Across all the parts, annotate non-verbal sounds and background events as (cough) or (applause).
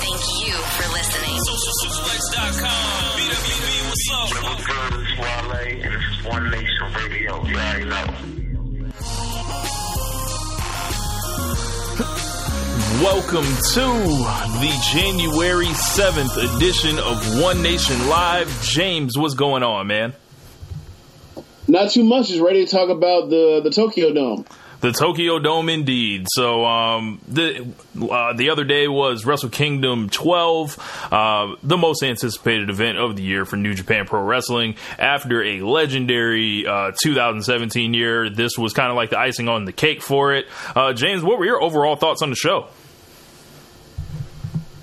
thank you for listening. SocialSuplex.com. BWB, what's up? What's good? It's Wale, and this is One Nation Radio. You already know. Welcome to the January 7th edition of One Nation Live. James, what's going on, man? Not too much. Just ready to talk about the, the Tokyo Dome. The Tokyo Dome, indeed. So um, the uh, the other day was Wrestle Kingdom 12, uh, the most anticipated event of the year for New Japan Pro Wrestling. After a legendary uh, 2017 year, this was kind of like the icing on the cake for it. Uh, James, what were your overall thoughts on the show?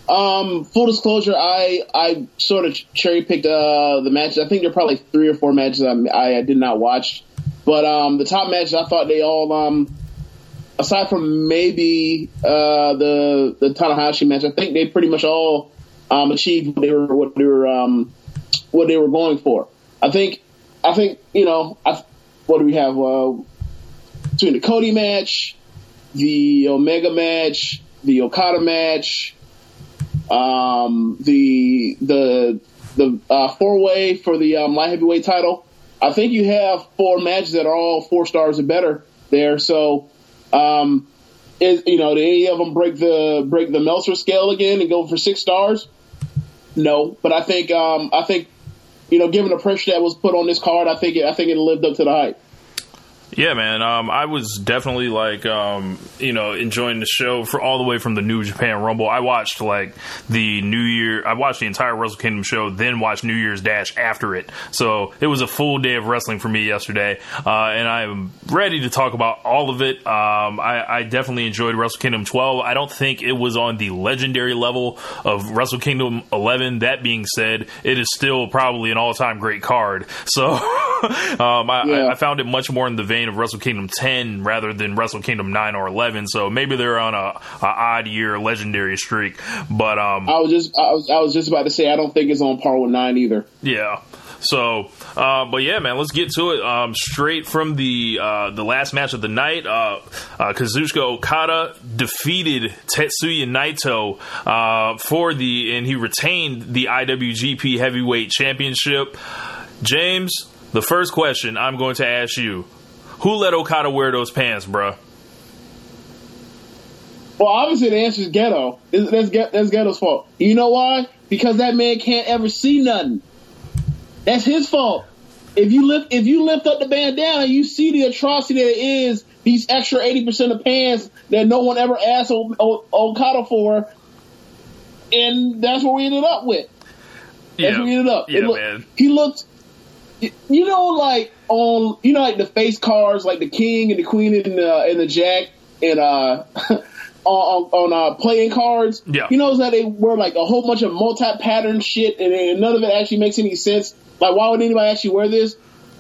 Um, full disclosure, I I sort of cherry picked uh, the matches. I think there are probably three or four matches I, I did not watch. But um, the top matches, I thought they all, um, aside from maybe uh, the the Tanahashi match, I think they pretty much all um, achieved what they were what they were um, what they were going for. I think I think you know I, what do we have uh, between the Cody match, the Omega match, the Okada match, um, the the the uh, four way for the um, light heavyweight title. I think you have four matches that are all four stars or better there. So, um, is, you know, did any of them break the break the Meltzer scale again and go for six stars? No, but I think um, I think you know, given the pressure that was put on this card, I think it, I think it lived up to the hype. Yeah, man. Um, I was definitely like, um, you know, enjoying the show for all the way from the New Japan Rumble. I watched like the New Year. I watched the entire Wrestle Kingdom show, then watched New Year's Dash after it. So it was a full day of wrestling for me yesterday, uh, and I'm ready to talk about all of it. Um, I, I, definitely enjoyed Wrestle Kingdom 12. I don't think it was on the legendary level of Wrestle Kingdom 11. That being said, it is still probably an all-time great card. So (laughs) (laughs) um, I, yeah. I, found it much more in the vein of Wrestle Kingdom 10 rather than Wrestle Kingdom 9 or 11. So maybe they're on a, a odd year legendary streak. But um, I was just I was I was just about to say I don't think it's on par with nine either. Yeah. So, uh, but yeah, man, let's get to it. Um, straight from the uh, the last match of the night, uh, uh Kazuchika Okada defeated Tetsuya Naito uh, for the, and he retained the IWGP Heavyweight Championship. James, the first question I'm going to ask you: who let Okada wear those pants, bro? Well, obviously the answer is Gedo. That's, that's Gedo's fault. You know why? Because that man can't ever see nothing. That's his fault. If you lift if you lift up the bandana, you see the atrocity that is these extra eighty percent of pants that no one ever asked o- o- Okada for, and that's what we ended up with. That's yeah. what we ended up. Yeah, looked, man. He looked you know, like on you know, like the face cards, like the king and the queen and the and the jack and uh (laughs) on on uh, playing cards. Yeah, you know that they were like a whole bunch of multi pattern shit, and, and none of it actually makes any sense. Like, why would anybody actually wear this?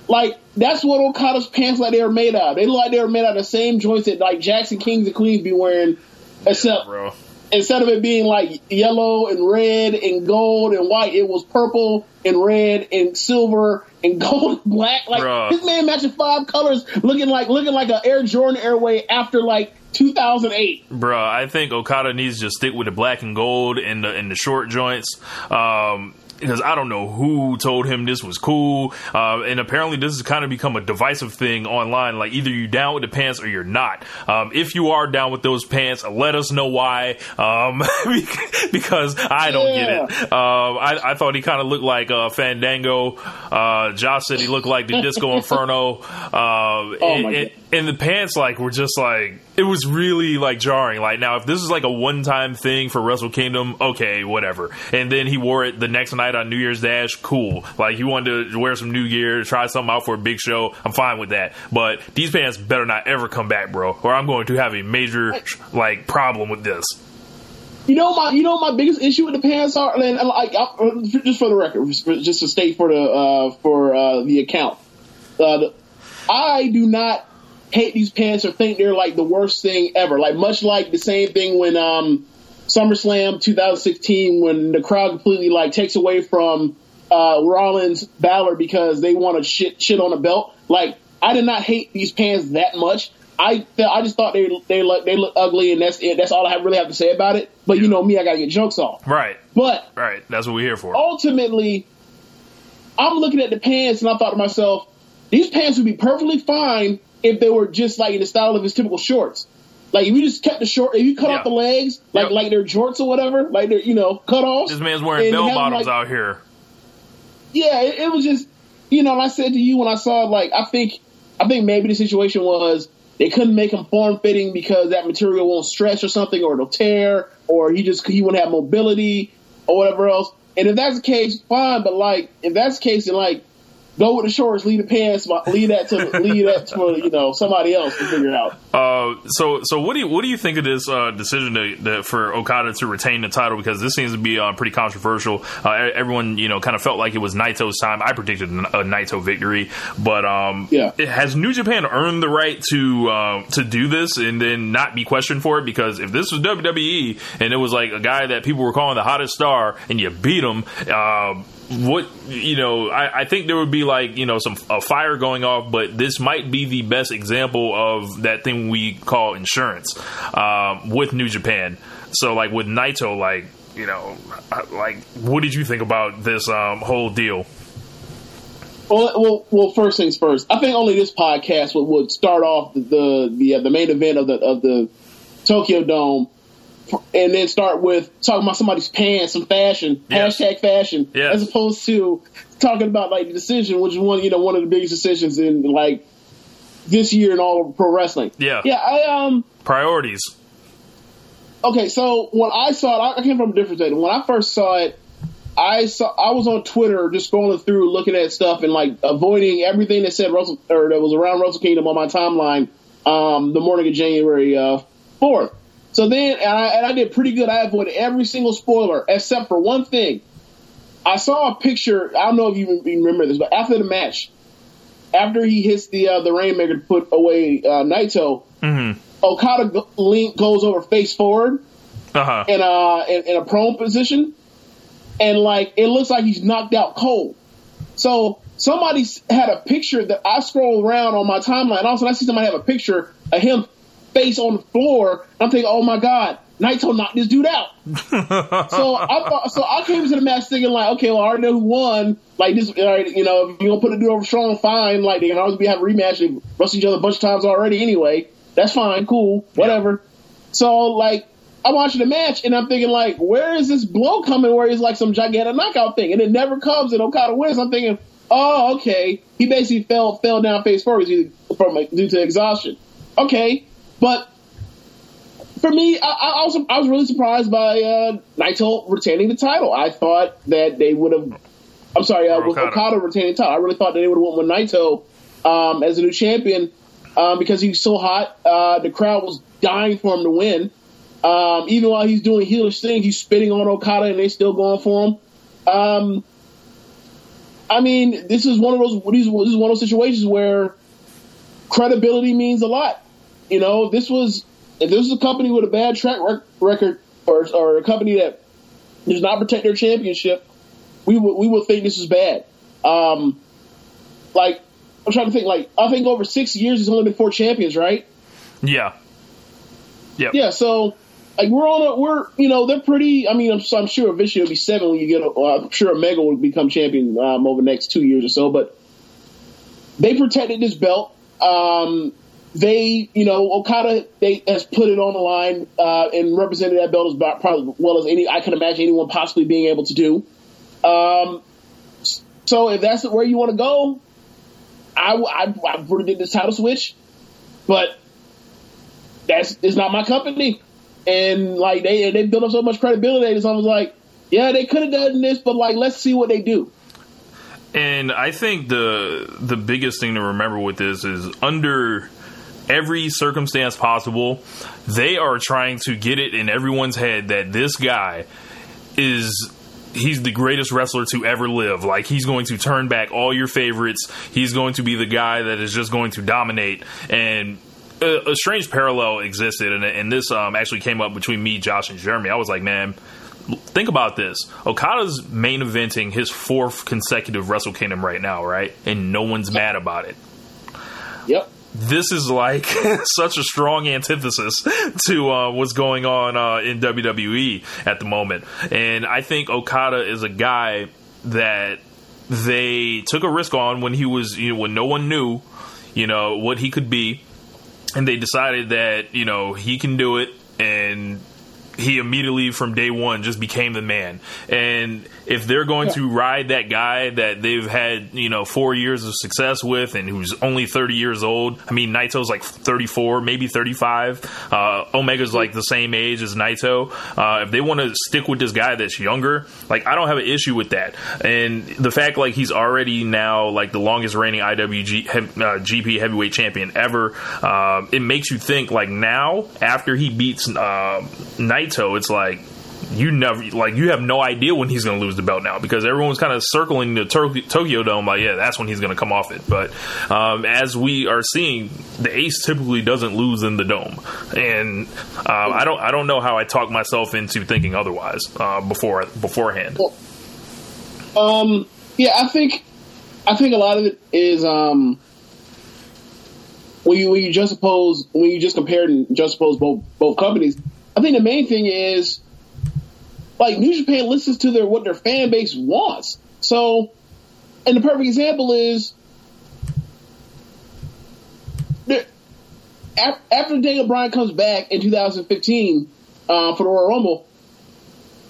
Like, that's what Okada's pants like they were made out. Of. They look like they were made out of the same joints that like Jackson Kings and Queens be wearing, except. Yeah, instead of it being like yellow and red and gold and white, it was purple and red and silver and (laughs) gold and black. Like Bruh. this man matching five colors, looking like looking like an Air Jordan Airway after like 2008. Bro, I think Okada needs to stick with the black and gold and the and the short joints. Um, because I don't know who told him this was cool. Uh, and apparently, this has kind of become a divisive thing online. Like either you're down with the pants or you're not. Um, if you are down with those pants, let us know why. Um, (laughs) because I don't yeah. get it. Um, I, I, thought he kind of looked like uh, Fandango. Uh, Josh said he looked like the Disco (laughs) Inferno. Uh, oh and, and the pants like were just like it was really like jarring. Like now, if this is like a one time thing for Wrestle Kingdom, okay, whatever. And then he wore it the next night on New Year's Dash, cool. Like he wanted to wear some new gear, try something out for a big show. I'm fine with that. But these pants better not ever come back, bro, or I'm going to have a major like problem with this. You know my, you know my biggest issue with the pants are, and like just for the record, just to state for the uh, for uh, the account, uh, I do not hate these pants or think they're like the worst thing ever. Like much like the same thing when um, SummerSlam 2016 when the crowd completely like takes away from uh, Rollins Balor because they want to shit shit on a belt. Like I did not hate these pants that much. I I just thought they they look they look ugly and that's it. That's all I really have to say about it. But you know me, I gotta get jokes off. Right. But right, that's what we're here for. Ultimately, I'm looking at the pants and I thought to myself, these pants would be perfectly fine if they were just like in the style of his typical shorts. Like if you just kept the short, if you cut Yeah. off the legs, like Yep. like they're jorts or whatever, like they're you know cut off. This man's wearing bell bottoms out here. Yeah, it, it was just you know. And I said to you when I saw like I think I think maybe the situation was they couldn't make him form fitting because that material won't stretch or something, or it'll tear, or he just he wouldn't have mobility or whatever else. And if that's the case, fine. But like if that's the case, then like go with the shorts, leave the pants, leave that to leave that for you know somebody else to figure out. Uh, so so what do you what do you think of this uh, decision to, to, for Okada to retain the title? Because this seems to be uh, pretty controversial. Uh, everyone you know kind of felt like it was Naito's time. I predicted a Naito victory, but um, Yeah. it, has New Japan earned the right to uh, to do this and then not be questioned for it? Because if this was WWE and it was like a guy that people were calling the hottest star and you beat him. Uh, what you know, I, I think there would be like you know some a fire going off, but this might be the best example of that thing we call insurance um, with New Japan. So like with Naito, like you know, like what did you think about this um, whole deal? Well, well, well. First things first. I think only this podcast would, would start off the the the, uh, the main event of the of the Tokyo Dome, and then start with talking about somebody's pants and fashion, Yes. hashtag fashion, Yes. as opposed to talking about like the decision, which is one you know one of the biggest decisions in like this year in all of pro wrestling. Yeah. yeah. I um. Priorities. Okay, so when I saw it, I came from a different state. When I first saw it, I saw I was on Twitter just scrolling through, looking at stuff and like avoiding everything that said Wrestle or that was around Wrestle Kingdom on my timeline. Um, the morning of January uh, fourth. So then, and I, and I did pretty good. I avoided every single spoiler except for one thing. I saw a picture. I don't know if you even remember this, but after the match, after he hits the uh, the rainmaker to put away uh, Naito, Okada go- lean, goes over face forward Uh huh. in a in, in a prone position, and like it looks like he's knocked out cold. So somebody had a picture that I scroll around on my timeline. and All of a sudden, I see somebody have a picture of him face on the floor. I'm thinking, oh my god, Naito knocked this dude out. (laughs) so I so I came to the match thinking like, okay, well I already know who won. Like this, right, you know, if you're gonna put a dude over strong, fine. Like they can always be have a rematch. They wrestled each other a bunch of times already anyway. That's fine, cool, whatever. So like I'm watching the match and I'm thinking like, where is this blow coming? Where it's like some gigantic knockout thing, and it never comes. And Okada wins. I'm thinking, oh, okay, he basically fell fell down face forward from due to exhaustion. Okay, but for me, I, I also I was really surprised by uh, Naito retaining the title. I thought that they would have. I'm sorry, uh, with Okada. Retaining the title. I really thought that they would have won with Naito um, as a new champion um, because he was so hot. Uh, the crowd was dying for him to win. Um, even while he's doing heelish things, he's spitting on Okada, and they're still going for him. Um, I mean, this is one of those. This is one of those situations where credibility means a lot. You know, if this was if this was a company with a bad track rec- record, or or a company that does not protect their championship, we would we would think this is bad. Um, like I'm trying to think. Like I think over six years, there's only been four champions, right? Yeah. Yep. Yeah, so like we're on a we're you know they're pretty. I mean, I'm, I'm sure eventually it'll be seven when you get. A, I'm sure Omega will become champion um, over the next two years or so. But they protected this belt. Um, they, you know, Okada they has put it on the line uh, and represented that belt as probably well as any I can imagine anyone possibly being able to do. Um, so if that's where you want to go, I, I, I would have did this title switch. but that's it's not my company. And like they they built up so much credibility, it's almost like, yeah, they could have done this, but like let's see what they do. And I think the the biggest thing to remember with this is under every circumstance possible, they are trying to get it in everyone's head that this guy is he's the greatest wrestler to ever live. Like he's going to turn back all your favorites. He's going to be the guy that is just going to dominate. And a, a strange parallel existed, and, and this um, actually came up between me, Josh, and Jeremy. I was like, man. Think about this. Okada's main eventing his fourth consecutive Wrestle Kingdom right now, right? And no one's mad about it. Yep this is like (laughs) such a strong antithesis to uh, what's going on uh, in WWE at the moment. And I think Okada is a guy that they took a risk on when he was, you know, when no one knew, you know, what he could be. And they decided that, you know, he can do it and he immediately from day one just became the man. And if they're going yeah. to ride that guy that they've had, you know, four years of success with and who's only 30 years old, I mean, Naito's like 34, maybe 35. Uh, Omega's like the same age as Naito. Uh, if they want to stick with this guy that's younger, like, I don't have an issue with that. And the fact, like, he's already now, like, the longest reigning IWG uh, GP heavyweight champion ever, uh, it makes you think, like, now, after he beats uh, Naito, it's like, you never like you have no idea when he's going to lose the belt now because everyone's kind of circling the Tokyo Dome like yeah that's when he's going to come off it but um, as we are seeing the ace typically doesn't lose in the dome and uh, I don't I don't know how I talk myself into thinking otherwise uh, before beforehand. Um, yeah, I think I think a lot of it is um, when you when you just suppose when you just compare and just suppose both both companies. I think the main thing is like New Japan listens to their what their fan base wants. So, and the perfect example is after Daniel Bryan comes back in 2015 uh, for the Royal Rumble,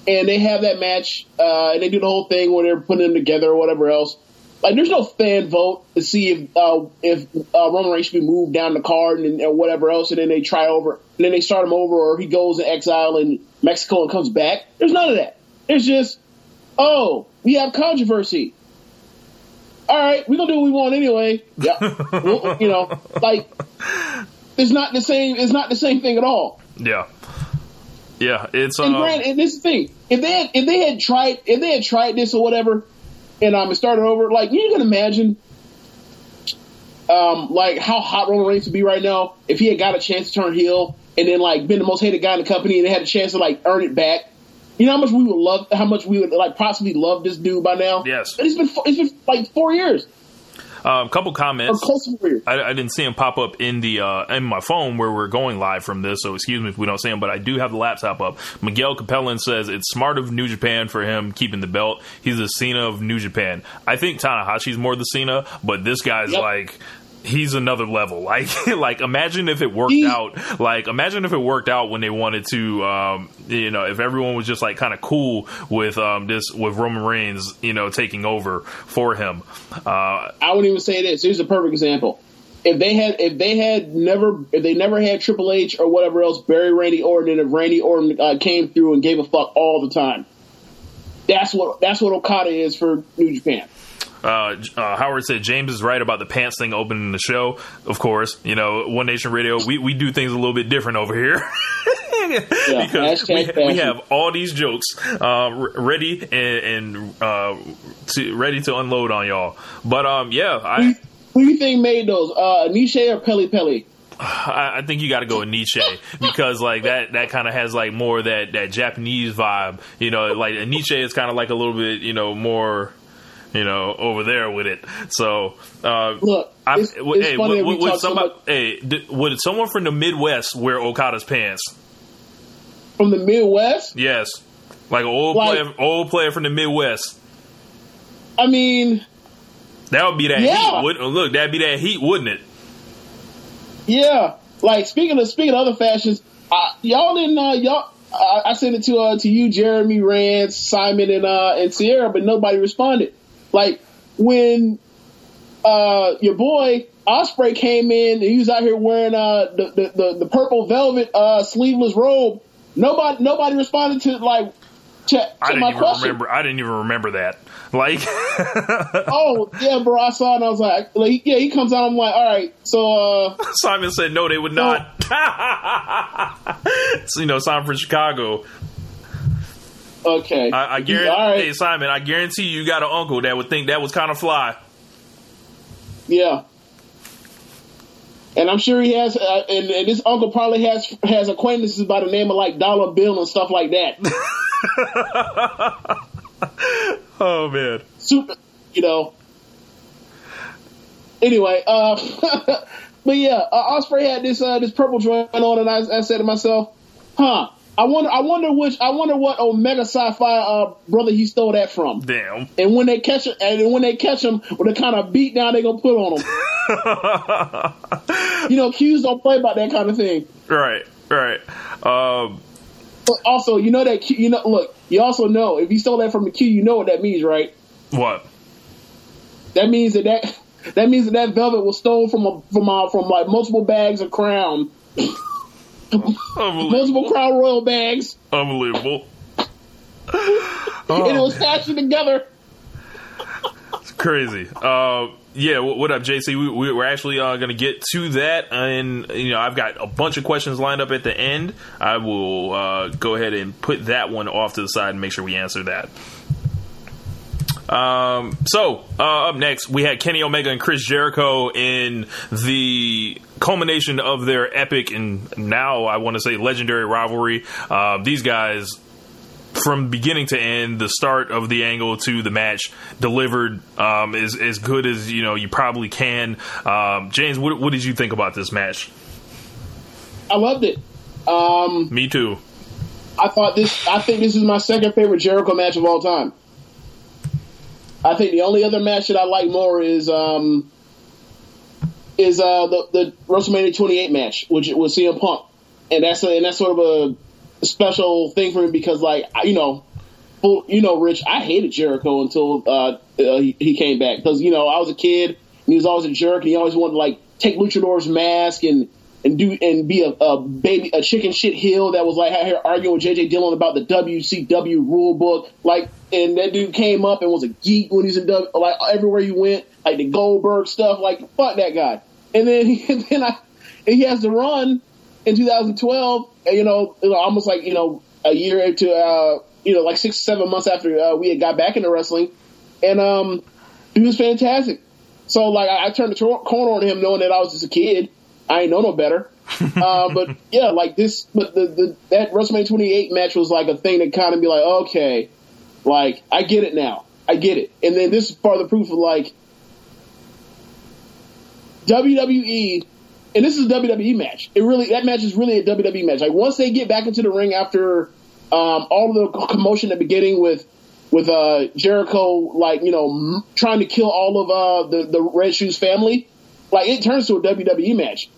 and they have that match, uh, and they do the whole thing where they're putting them together or whatever else. Like, there's no fan vote to see if uh, if uh, Roman Reigns should be moved down the card and, and whatever else, and then they try over, and then they start him over, or he goes in exile in Mexico and comes back. There's none of that. It's just, oh, we have controversy. All right, we're gonna do what we want anyway. Yeah, (laughs) well, you know, like it's not the same. It's not the same thing at all. Yeah, yeah. It's and, um, Grant, and this thing. If they had, if they had tried if they had tried this or whatever, and um, started over. Like you can imagine, um, like how hot Roman Reigns would be right now if he had got a chance to turn heel and then like been the most hated guy in the company and they had a chance to like earn it back. You know how much we would love, how much we would like possibly love this dude by now. Yes, it's been it's been like four years. A um, couple comments. I, I, didn't see them pop up in the uh, in my phone where we're going live from this, so excuse me if we don't see them. But I do have the laptop up. Miguel Capellan says it's smart of New Japan for him keeping the belt. He's the Cena of New Japan. I think Tanahashi's more the Cena, but this guy's yep. like he's another level. (laughs) Like, like imagine if it worked out. Like, imagine if it worked out when they wanted to, um, you know, if everyone was just like kind of cool with um, this with Roman Reigns, you know, taking over for him. Uh, I wouldn't even say this. Here's a perfect example. If they had, if they had never, if they never had Triple H or whatever else, bury Randy Orton, and if Randy Orton uh, came through and gave a fuck all the time, that's what that's what Okada is for New Japan. Uh, uh, Howard said James is right about the pants thing opening the show. Of course, you know One Nation Radio. We we do things a little bit different over here. (laughs) yeah, because we, we, have all these jokes uh, ready and, and uh, to, ready to unload on y'all. But um, yeah, I. Who do you think made those? Uh, Nishi or Pelle Pelle? (sighs) I, I think you got to go with Nishi (laughs) because like that that kind of has like more that that Japanese vibe. You know, like Nishi is kind of like a little bit you know more you know, over there with it. So, uh, look, I, it's, it's hey, would, would somebody, so hey, did, would someone from the Midwest wear Okada's pants? From the Midwest? Yes, like an old like, player, old player from the Midwest. I mean, that would be that yeah. heat. Would, look, that'd be that heat, wouldn't it? Yeah. Like speaking of speaking of other fashions, uh, y'all didn't uh, y'all I, I sent it to uh, to you, Jeremy, Rance, Simon, and uh, and Sierra, but nobody responded. Like when uh, your boy Osprey came in and he was out here wearing uh the the, the, the purple velvet uh sleeveless robe. Nobody nobody responded to like to, to I didn't my even question. remember. I didn't even remember that. Like, (laughs) Oh yeah, bro, I saw it and I was like, like yeah, he comes out. I'm like, all right, so uh, Simon said no, they would not. (laughs) so, you know, Simon from Chicago. Okay, I, I guarantee, right, hey Simon, I guarantee you got an uncle that would think that was kind of fly. yeah. And I'm sure he has, uh, and, and this uncle probably has has acquaintances by the name of like Dollar Bill and stuff like that. (laughs) Oh man, super, you know. Anyway, uh, (laughs) but yeah, uh, Osprey had this uh, this purple joint on, and I, I said to myself, "Huh." I wonder. I wonder which. I wonder what Omega Psi Phi uh, brother he stole that from. damn. And when they catch him, and when they catch him, with the kind of beat down they gonna put on him. (laughs) you know, Q's don't play about that kind of thing. right, right. Um, But also, you know that Q, you know. Look, you also know if he stole that from the Q, you know what that means, right? what? That means that that (laughs) that means that that velvet was stolen from a, from uh, from like multiple bags of Crown. (laughs) multiple Crown Royal bags, Unbelievable. and it was fashioned together. Crazy. Uh, yeah, what up, JC? We, we, we're actually uh, going to get to that, and you know, I've got a bunch of questions lined up at the end. I will uh, go ahead and put that one off to the side and make sure we answer that. Um, so uh, up next, we had Kenny Omega and Chris Jericho in the culmination of their epic and now I want to say legendary rivalry. Uh, these guys from beginning to end, the start of the angle to the match delivered um, as as good as you know you probably can. Um, James, what, what did you think about this match? I loved it. Um, Me too. I thought this. I think this is my second favorite Jericho match of all time. I think the only other match that I like more is um, is uh, the the WrestleMania 28 match, which was CM Punk, and that's a, and that's sort of a special thing for me because like you know, you know, Rich, I hated Jericho until uh, uh, he, he came back. Because you know I was a kid and he was always a jerk and he always wanted to like take Luchador's mask and and do and be a, a baby a chicken shit heel that was like out here arguing with JJ Dillon about the WCW rule book. Like and that dude came up and was a geek when he's in W like everywhere he went like the Goldberg stuff. Like fuck that guy and then he, (laughs) and then I and he has to run in 2012 you know almost like you know a year into uh you know like six seven months after uh, we had got back into wrestling and um he was fantastic so like I, I turned the tor- corner on him knowing that I was just a kid. I ain't know no better. (laughs) uh, but yeah, like this, but the, the that WrestleMania 28 match was like a thing that kind of be like, okay, like I get it now, I get it. And then this is part of the proof of like WWE, and this is a WWE match. It really that match is really a WWE match. Like once they get back into the ring after um, all the commotion at the beginning with with uh, Jericho, like you know, m- trying to kill all of uh, the the Red Shoes family, like it turns to a WWE match.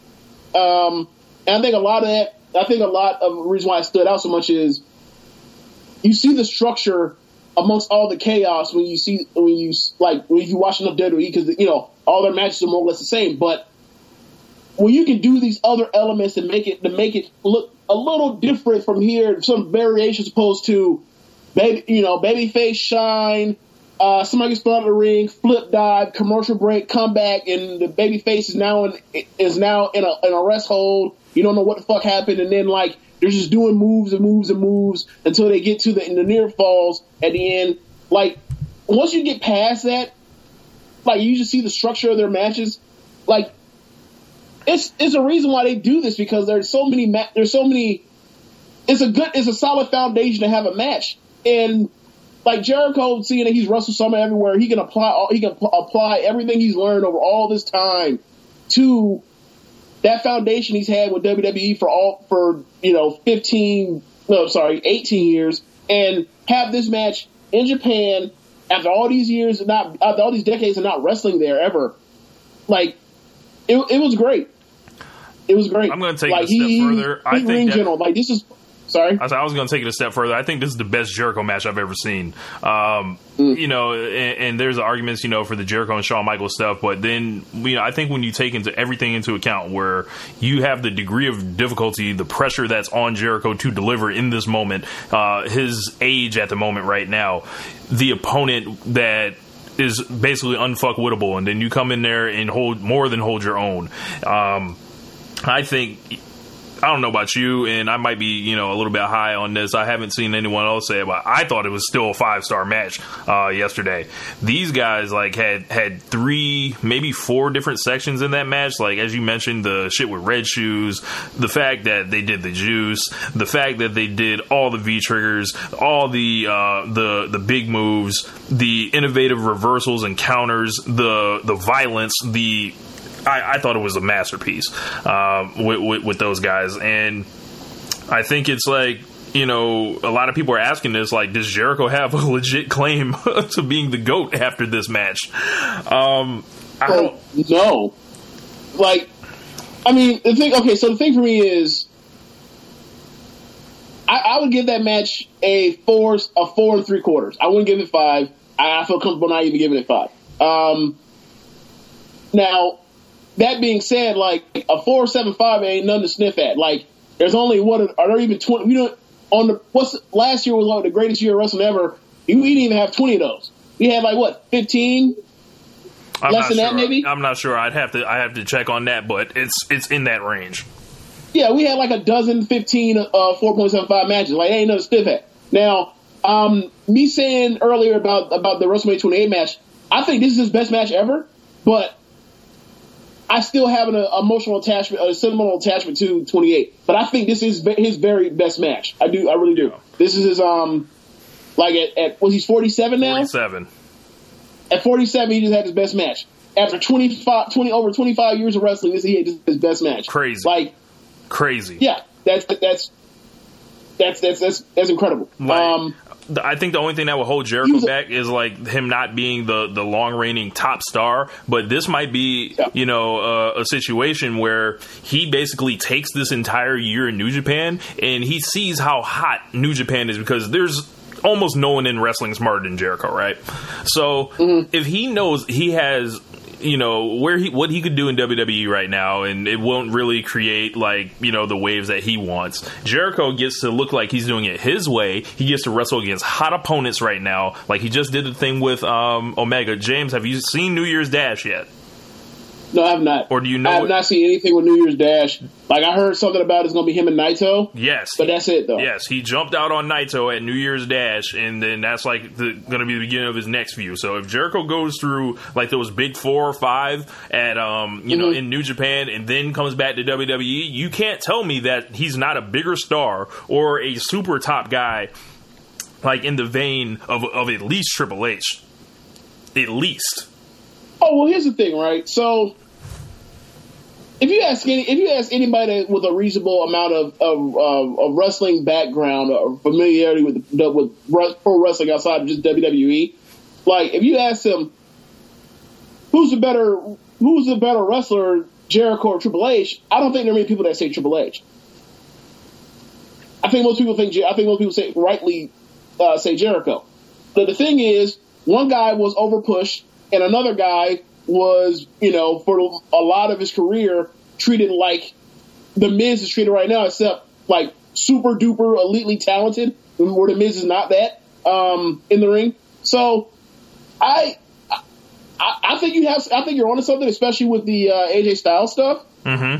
Um, and I think a lot of that, I think a lot of the reason why it stood out so much is you see the structure amongst all the chaos when you see when you like when you watch enough WWE because you know all their matches are more or less the same, but when you can do these other elements and make it to make it look a little different from here, some variations opposed to baby, you know, babyface shine. Uh, somebody gets thrown of the ring, flip dive, commercial break, comeback, and the babyface is now in is now in a in a rest hold. You don't know what the fuck happened, and then like they're just doing moves and moves and moves until they get to the, the near falls at the end. Like once you get past that, like you just see the structure of their matches. Like it's it's a reason why they do this because there's so many ma- there's so many. It's a good it's a solid foundation to have a match and like Jericho, seeing that he's wrestled Summer everywhere, he can apply all, he can p- apply everything he's learned over all this time to that foundation he's had with WWE for all for you know fifteen no sorry eighteen years, and have this match in Japan after all these years and not after all these decades of not wrestling there ever. Like it, it was great. It was great. I'm gonna take it a step further. I think that- general. Like this is Sorry, I, was- I was going to take it a step further. I think this is the best Jericho match I've ever seen. Um, You know, and, and there's arguments, you know, for the Jericho and Shawn Michaels stuff, but then, you know, I think when you take into everything into account, where you have the degree of difficulty, the pressure that's on Jericho to deliver in this moment, uh, his age at the moment right now, the opponent that is basically unfuckwittable, and then you come in there and hold more than hold your own. Um, I think I don't know about you, and I might be, you know, a little bit high on this. I haven't seen anyone else say it, but I thought it was still a five star match uh, yesterday. These guys like had had three, maybe four different sections in that match. Like as you mentioned, the shit with red shoes, the fact that they did the juice, the fact that they did all the V triggers, all the uh, the the big moves, the innovative reversals and counters, the the violence, the I, I thought it was a masterpiece um, with, with, with those guys, and I think it's like you know a lot of people are asking this like, does Jericho have a (laughs) legit claim (laughs) to being the goat after this match? Um, I don't. Well, no. Like, I mean, the thing. Okay, so the thing for me is, I, I would give that match a four, a four and three quarters. I wouldn't give it five. I, I feel comfortable not even giving it five. Um, now, that being said, like a four seven five ain't nothing to sniff at. Like, there's only what are there even twenty? We don't on the what's last year was like the greatest year of wrestling ever. We didn't even have twenty of those. We had like what fifteen, I'm less not than that, sure. maybe? I'm not sure. I'd have to. I have to check on that, but it's it's in that range. Yeah, we had like a dozen, 15, uh, 4.75 matches. Like, ain't no stiff at. Now, um, me saying earlier about, about the WrestleMania 28 match, I think this is his best match ever, but I still have an uh, emotional attachment, a sentimental attachment to 28. But I think this is ve- his very best match. I do, I really do. This is his, um, like at, at was he's 47 now? Forty-seven. At 47, he just had his best match. After 25, 20, over 25 years of wrestling, this he had his best match. Crazy. Like, Crazy. yeah, that's that's that's that's that's, that's incredible. Like, um, I think the only thing that will hold Jericho back is like him not being the the long reigning top star. But this might be, Yeah. you know, uh, a situation where he basically takes this entire year in New Japan and he sees how hot New Japan is because there's almost no one in wrestling smarter than Jericho, right? So Mm-hmm. if he knows he has you know where he what he could do in WWE right now, and it won't really create like you know the waves that he wants. Jericho gets to look like he's doing it his way. He gets to wrestle against hot opponents right now, like he just did the thing with um, Omega. James, have you seen New Year's Dash yet? No, I have not. Or do you know I have not seen anything with New Year's Dash. Like I heard something about it's going to be him and Naito. Yes, But that's it, though. Yes, he jumped out on Naito at New Year's Dash, and then that's like going to be the beginning of his next feud. So if Jericho goes through like those big four or five at um you Mm-hmm. know in New Japan, and then comes back to WWE, you can't tell me that he's not a bigger star or a super top guy, like in the vein of of at least Triple H, at least. Oh well, here's the thing, right? So if you ask any, if you ask anybody with a reasonable amount of of, of, of wrestling background or familiarity with with pro wrestling outside of just WWE, like if you ask them who's the better who's the better wrestler, Jericho or Triple H, I don't think there are many people that say Triple H. I think most people think I think most people say rightly uh, say Jericho. But the thing is, one guy was overpushed, and another guy was, you know, for a lot of his career treated like the Miz is treated right now, except like super duper elitely talented, where the Miz is not that um, in the ring. So I, I, I think you have, I think you're onto something, especially with the uh, AJ Styles stuff.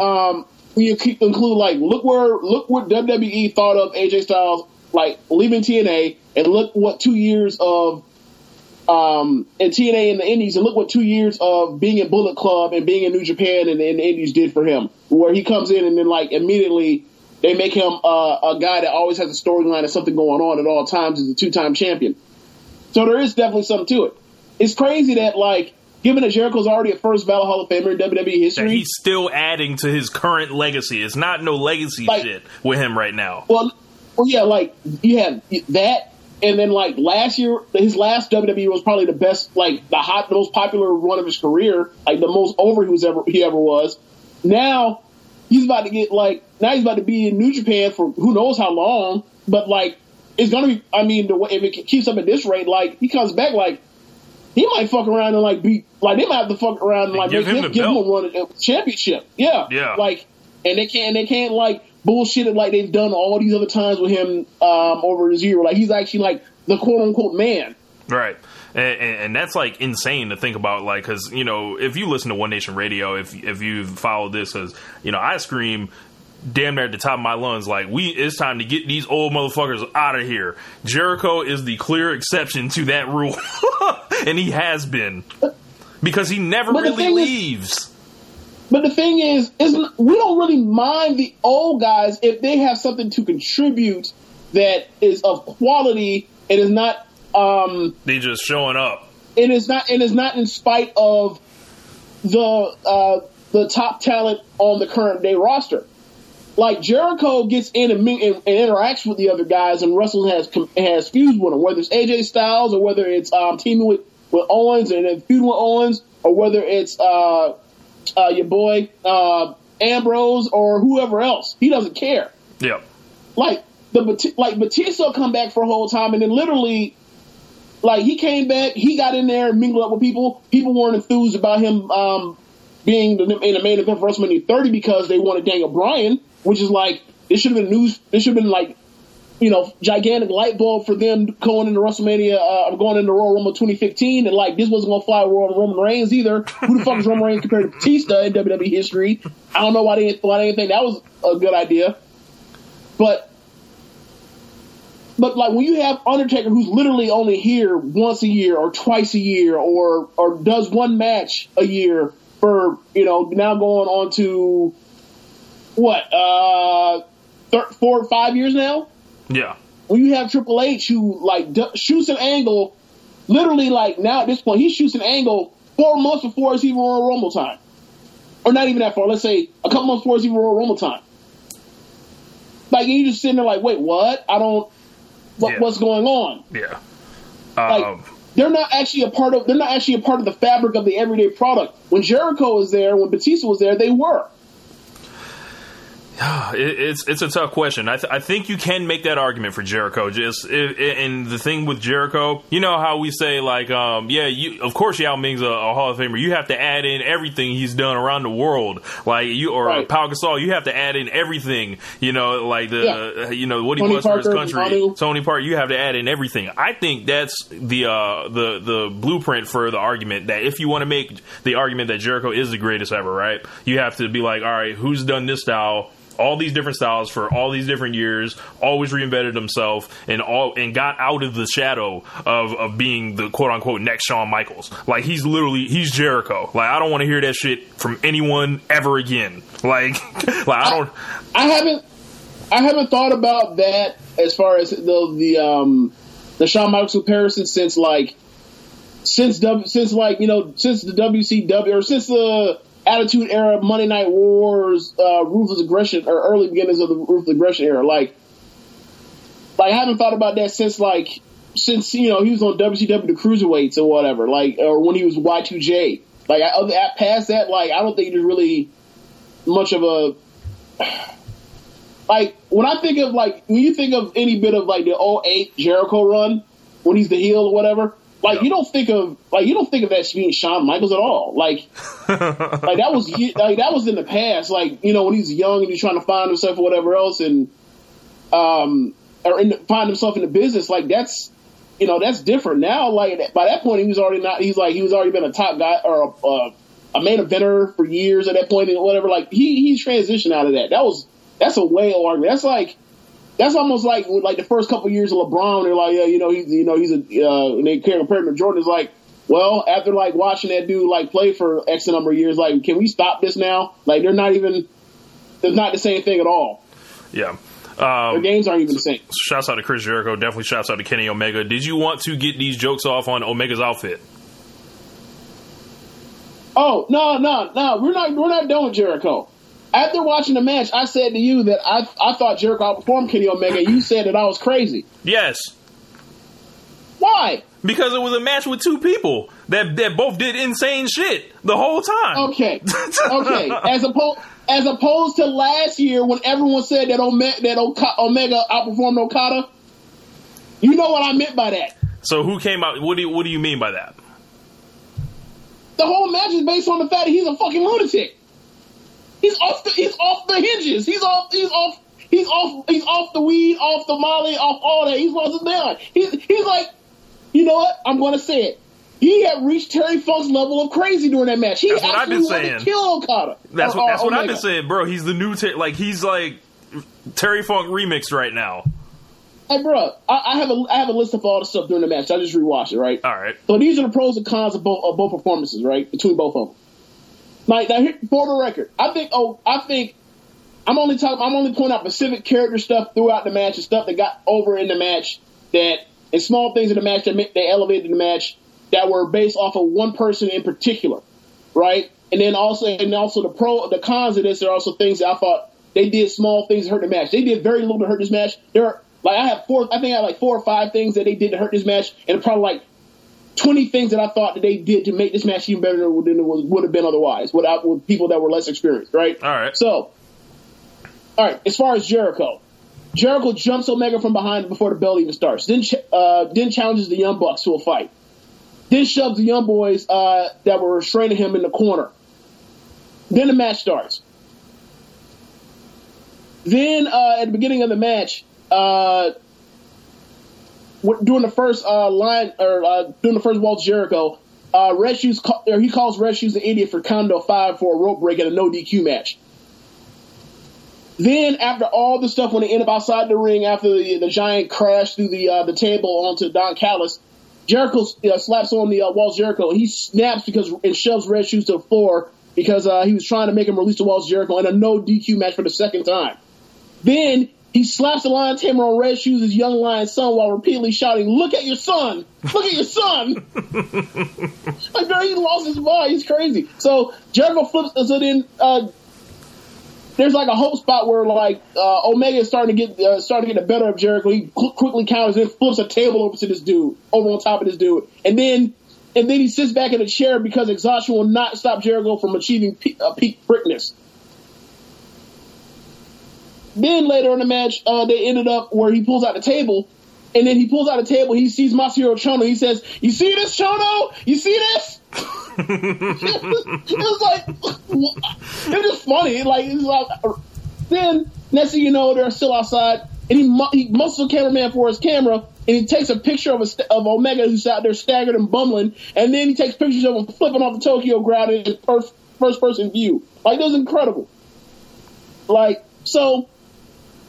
Um, you keep include like look where look what WWE thought of AJ Styles like leaving TNA, and look what two years of um, in TNA in the Indies, and look what two years of being in Bullet Club and being in New Japan and, and the Indies did for him. Where he comes in and then like immediately they make him uh, a guy that always has a storyline and something going on at all times as a two time champion. So there is definitely something to it. It's crazy that like given that Jericho's already a first ballot Hall of Famer in WWE That history. he's still adding to his current legacy. It's not no legacy Like- shit with him right now. Well, well, yeah, like you have that, and then like last year, his last WWE was probably the best, like the hot, the most popular run of his career, like the most over he was ever he ever was. Now, he's about to get like now he's about to be in New Japan for who knows how long. But like it's gonna be. I mean, the way if it keeps up at this rate, like he comes back like he might fuck around and like be like they might have to fuck around and like Give make him him, give him a run at the championship. Yeah, Yeah. Like and they can't they can't like bullshit it like they've done all these other times with him um over his year. Like he's actually like the quote unquote man. Right. And, and, that's like insane to think about, like, because you know, if you listen to One Nation Radio, if if you follow this, because you know, I scream damn near at the top of my lungs, like, we it's time to get these old motherfuckers out of here. Jericho is the clear exception to that rule, (laughs) and he has been because he never really thing is- leaves. But the thing is, is we don't really mind the old guys if they have something to contribute that is of quality and is not um they just showing up. and is not and is not in spite of the uh the top talent on the current day roster. Like Jericho gets in and, and, and interacts with the other guys, and Russell has has fused with them. Whether it's AJ Styles or whether it's um, teaming with, with Owens and then feuding with Owens, or whether it's uh, uh, your boy uh, Ambrose or whoever else, he doesn't care. Yep. Like the like Batista come back for a whole time, and then literally, like he came back, he got in there and mingled up with people. People weren't enthused about him um, being the, in the main event for WrestleMania 30 because they wanted Daniel Bryan, which is like this should have been news. This should have been like you know gigantic light bulb for them going into WrestleMania, uh, going into Royal Rumble 2015, and like this wasn't gonna fly with Roman Reigns either. Who the fuck is Roman Reigns compared to Batista in WWE history? I don't know why they didn't, why they think that was a good idea, but but like when you have Undertaker who's literally only here once a year or twice a year or or does one match a year for you know now going on to what uh thir- four or five years now Yeah. when you have Triple H who like d- shoots an angle literally like now at this point he shoots an angle four months before it's even Royal Rumble time or not even that far let's say a couple months before it's even Royal Rumble time like you just sitting there like wait what I don't what, Yeah. what's going on Yeah. like Um, they're not actually a part of they're not actually a part of the fabric of the everyday product. When Jericho was there, when Batista was there, they were. (sighs) It, it's it's a tough question. I, th- I think you can make that argument for Jericho. Just i i and the thing with Jericho, you know how we say like, um, yeah, you of course Yao Ming's a, a Hall of Famer. You have to add in everything he's done around the world, like you or Right. Pau Gasol. You have to add in everything. You know, like the Yeah. you know what he Tony was for his country. Tony Park. You have to add in everything. I think that's the uh, the the blueprint for the argument that if you want to make the argument that Jericho is the greatest ever, right? You have to be like, all right, who's done this style? All these different styles for all these different years, always reinvented himself and all and got out of the shadow of, of being the quote unquote next Shawn Michaels. Like he's literally he's Jericho. Like I don't want to hear that shit from anyone ever again. Like (laughs) like I don't I haven't I haven't thought about that as far as the the um the Shawn Michaels comparison since like since W since like you know since the WCW or since the Attitude Era, Monday Night Wars, uh, Ruthless Aggression or early beginnings of the Ruthless Aggression era. Like, like I haven't thought about that since like since you know he was on WCW the cruiserweights or whatever. Like, or when he was Y2J. Like, I, other- past that, like I don't think there's really much of a (sighs) like when I think of like when you think of any bit of like the 08 Jericho run when he's the heel or whatever, like Yeah. you don't think of like you don't think of that being Shawn Michaels at all. Like (laughs) like that was like that was in the past. Like you know when he's young and he's trying to find himself or whatever else, and um or in, find himself in the business. Like that's you know that's different now. Like by that point he was already not. He's like he was already been a top guy or a, a, a main eventer for years at that point and whatever. Like he he's transitioned out of that. That was that's a whale argument. That's like that's almost like like the first couple years of LeBron. They're like, yeah, you know, he's you know he's a uh, and they compared him to Jordan. Is like, well, after like watching that dude like play for X number of years, like, can we stop this now? Like, they're not even. They're not the same thing at all. yeah. Their Um, games aren't even the same. shouts out to Chris Jericho. Definitely shouts out to Kenny Omega. Did you want to get these jokes off on Omega's outfit? Oh no, no, no! We're not. We're not done with Jericho. After watching the match, I said to you that I I thought Jericho outperformed Kenny Omega. You said that I was crazy. Yes. Why? Because it was a match with two people that that both did insane shit the whole time. Okay, (laughs) okay. As opposed as opposed to last year when everyone said that Omega, that Oka- Omega outperformed Okada. You know what I meant by that. So who came out? What do you, what do you mean by that? The whole match is based on the fact that he's a fucking lunatic. He's off the he's off the hinges. He's off he's off he's off he's off the weed, off the molly, off all that. He's lost his mind. He's he's like, you know what? I'm gonna say it. He had reached Terry Funk's level of crazy during that match. He That's what I've been saying. to kill Okada. That's what uh, that's or what I've been saying, bro. He's the new Ter- like he's like Terry Funk remixed right now. Hey, bro, I, I have a I have a list of all the stuff during the match. I just rewatched it, right? All right. So these are the pros and cons of both of both performances, right? Between both of them. Like now, for the record, I think oh, I think I'm only talking. I'm only pointing out specific character stuff throughout the match and stuff that got over in the match that and small things in the match that they elevated the match that were based off of one person in particular, right? And then also and also the pro the cons of this are also things that I thought they did small things to hurt the match. They did very little to hurt this match. There are like I have four. I think I have like four or five things that they did to hurt this match, and probably like 20 things that I thought that they did to make this match even better than it would, would have been otherwise without with people that were less experienced, right? All right. So, all right, as far as Jericho, Jericho jumps Omega from behind before the bell even starts. Then, uh, then challenges the Young Bucks to a fight. Then shoves the Young Boys uh, that were restraining him in the corner. Then the match starts. Then uh, at the beginning of the match, uh, during the first uh, line or uh, during the first Walls of Jericho, uh, Red Shoes ca- or he calls Red Shoes an idiot for Condo five for a rope break in a no DQ match. Then after all the stuff when they end up outside the ring after the, the giant crash through the uh, the table onto Don Callis, Jericho uh, slaps on the uh, Walls of Jericho. He snaps because and shoves Red Shoes to the floor because uh, he was trying to make him release the Walls of Jericho in a no DQ match for the second time. Then he slaps the lion tamer on Red Shoes' his young lion son while repeatedly shouting, "Look at your son! Look at your son!" (laughs) like, girl, he lost his mind. He's crazy. So Jericho flips. So then uh, there's like a hope spot where like uh, Omega is starting to get uh, starting to get the better of Jericho. He qu- quickly counters and flips a table over to this dude, over on top of this dude, and then and then he sits back in a chair because exhaustion will not stop Jericho from achieving peak, uh, peak quickness. Then later in the match, uh, they ended up where he pulls out the table, and then he pulls out the table. He sees Masahiro Chono. He says, "You see this, Chono? You see this?" (laughs) (laughs) it was like (laughs) it was just funny. Like it's like then next thing you know, they're still outside, and he he muscles the cameraman for his camera, and he takes a picture of a, of Omega who's out there staggered and bumbling, and then he takes pictures of him flipping off the Tokyo ground in per- first person view. Like it was incredible. Like so,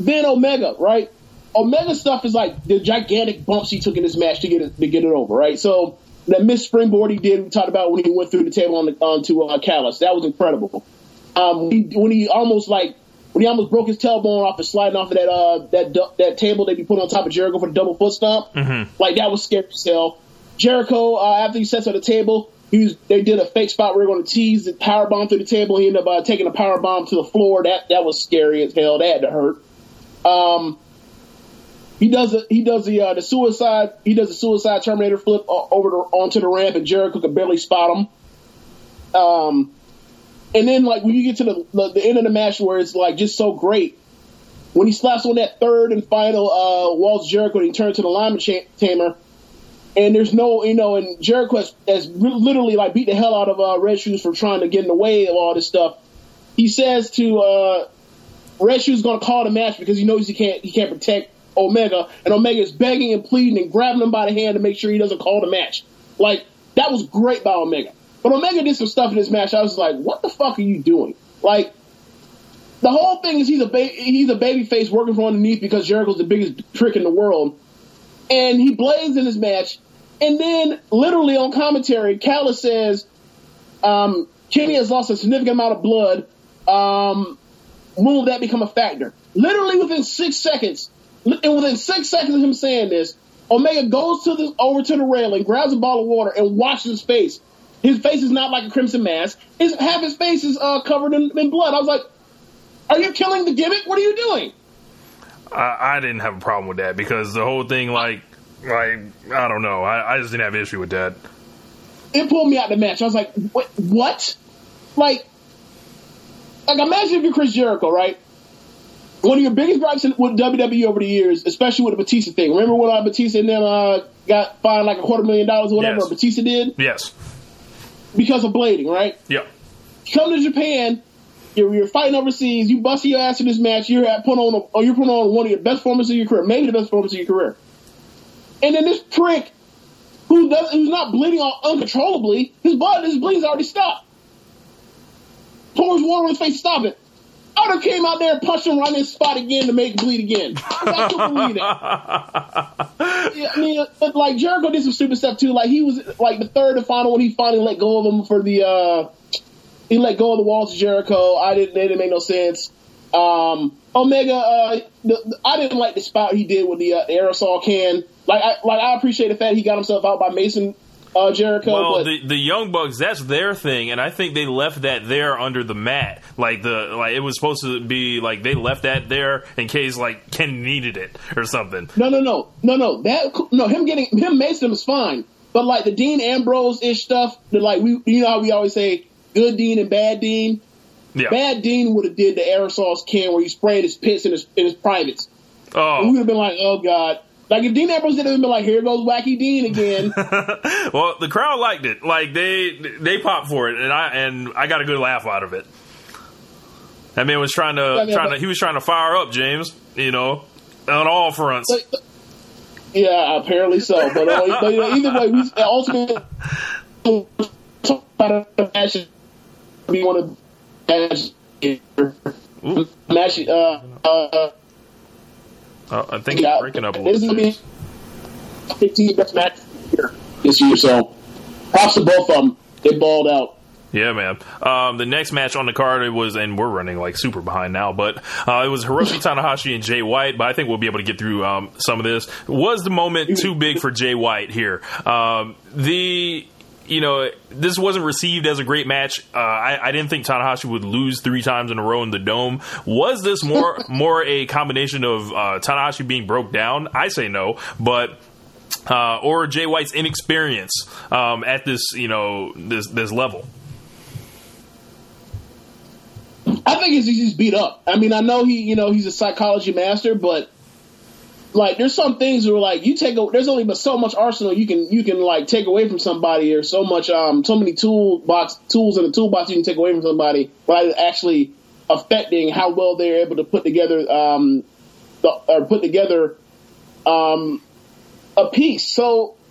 then Omega, right? Omega stuff is like the gigantic bumps he took in this match to get it to get it over, right? So that missed springboard he did, we talked about when he went through the table on the onto uh, Callis. That was incredible. Um, he, when he almost like when he almost broke his tailbone off and sliding off of that uh that that table that he put on top of Jericho for the double foot stomp, like that was scary as hell. Jericho uh, after he sets on the table, he was they did a fake spot where they were going to tease the power bomb through the table. He ended up uh, taking a power bomb to the floor. That that was scary as hell. That had to hurt. Um, he does he does the uh, the suicide he does the suicide Terminator flip over the, onto the ramp and Jericho could barely spot him. Um, and then like when you get to the, the the end of the match where it's like just so great when he slaps on that third and final uh, Walls of Jericho and he turns to the lineman cha- tamer and there's no you know and Jericho has, has re- literally like beat the hell out of uh, Red Shoes for trying to get in the way of all this stuff. He says to uh, Red Shoes going to call the match because he knows he can't he can't protect Omega, and Omega is begging and pleading and grabbing him by the hand to make sure he doesn't call the match. Like that was great by Omega, but Omega did some stuff in this match. I was like, what the fuck are you doing? Like the whole thing is he's a ba- he's a baby face working from underneath because Jericho's the biggest trick in the world, and he blazed in his match, and then literally on commentary, Callis says, um, Kenny has lost a significant amount of blood. Um, will that become a factor? Literally within six seconds, and within six seconds of him saying this, Omega goes to the over to the railing, grabs a bottle of water, and washes his face. His face is not like a crimson mask. His half his face is uh, covered in, in blood. I was like, "Are you killing the gimmick? What are you doing?" I, I didn't have a problem with that because the whole thing, like, like I don't know. I, I just didn't have an issue with that. It pulled me out of the match. I was like, what? what? Like, like imagine if you're Chris Jericho, right? One of your biggest gripes with WWE over the years, especially with the Batista thing. Remember when uh, Batista and them uh, got fined like a quarter million dollars or whatever Yes. Batista did Yes. because of blading, right? Yep. come to Japan, you're, you're fighting overseas, you bust your ass in this match, you're at, put on, a, or you're putting on one of your best performances of your career, maybe the best performance of your career. And then this prick, who does, who's not bleeding all uncontrollably, his blood, his bleeding's already stopped. Pours water on his face to stop it. Otter came out there and punched him right in his spot again to make it bleed again. I couldn't believe that. (laughs) Yeah, I mean, but like Jericho did some stupid stuff too. Like he was like the third and final when he finally let go of him for the uh he let go of the walls of Jericho. I didn't they didn't make no sense. Um Omega uh the, the- I didn't like the spot he did with the uh, aerosol can. Like I like I appreciate the fact he got himself out by Mason uh Jericho, Well, but the the Young Bucks, that's their thing, and I think they left that there under the mat. Like the like it was supposed to be like they left that there in case like Ken needed it or something. No, no, no, no, no. That no, him getting him Mason was fine, but like the Dean Ambrose ish stuff, the like we you know how we always say good Dean and bad Dean. Yeah. Bad Dean would have did the aerosols can where he sprayed his pits in his in his privates. And we Oh would have been like, oh god. Like if Dean Ambrose did it, we'd been like, here goes Wacky Dean again. (laughs) well, the crowd liked it. Like they they popped for it, and I and I got a good laugh out of it. That man was trying to trying to he was trying to fire up James. You know, on all fronts. But- yeah, apparently so. But, uh, but either way, we ultimately (laughs) be one of the Ooh, match. Uh, uh, uh, I think yeah, it's breaking up a This little gonna bit. be 15 best match here this year. So props to both of them. They balled out. Yeah, man. Um, the next match on the card it was, and we're running like super behind now, but uh, it was Hiroshi (laughs) Tanahashi and Jay White. But I think we'll be able to get through um, some of this. Was the moment too big for Jay White here? Um, the you know this wasn't received as a great match. Uh, I, I didn't think Tanahashi would lose three times in a row in the dome. Was this more (laughs) more a combination of uh, Tanahashi being broke down? I say no, but uh, or Jay White's inexperience um, at this you know this this level. I think he's, he's beat up. I mean, I know he, you know, he's a psychology master, but like, there's some things where like you take, a, there's only but so much arsenal you can you can like take away from somebody, or so much, um, so many toolbox tools in the toolbox you can take away from somebody, it actually affecting how well they're able to put together, um, the, or put together, um, a piece. So. (sighs)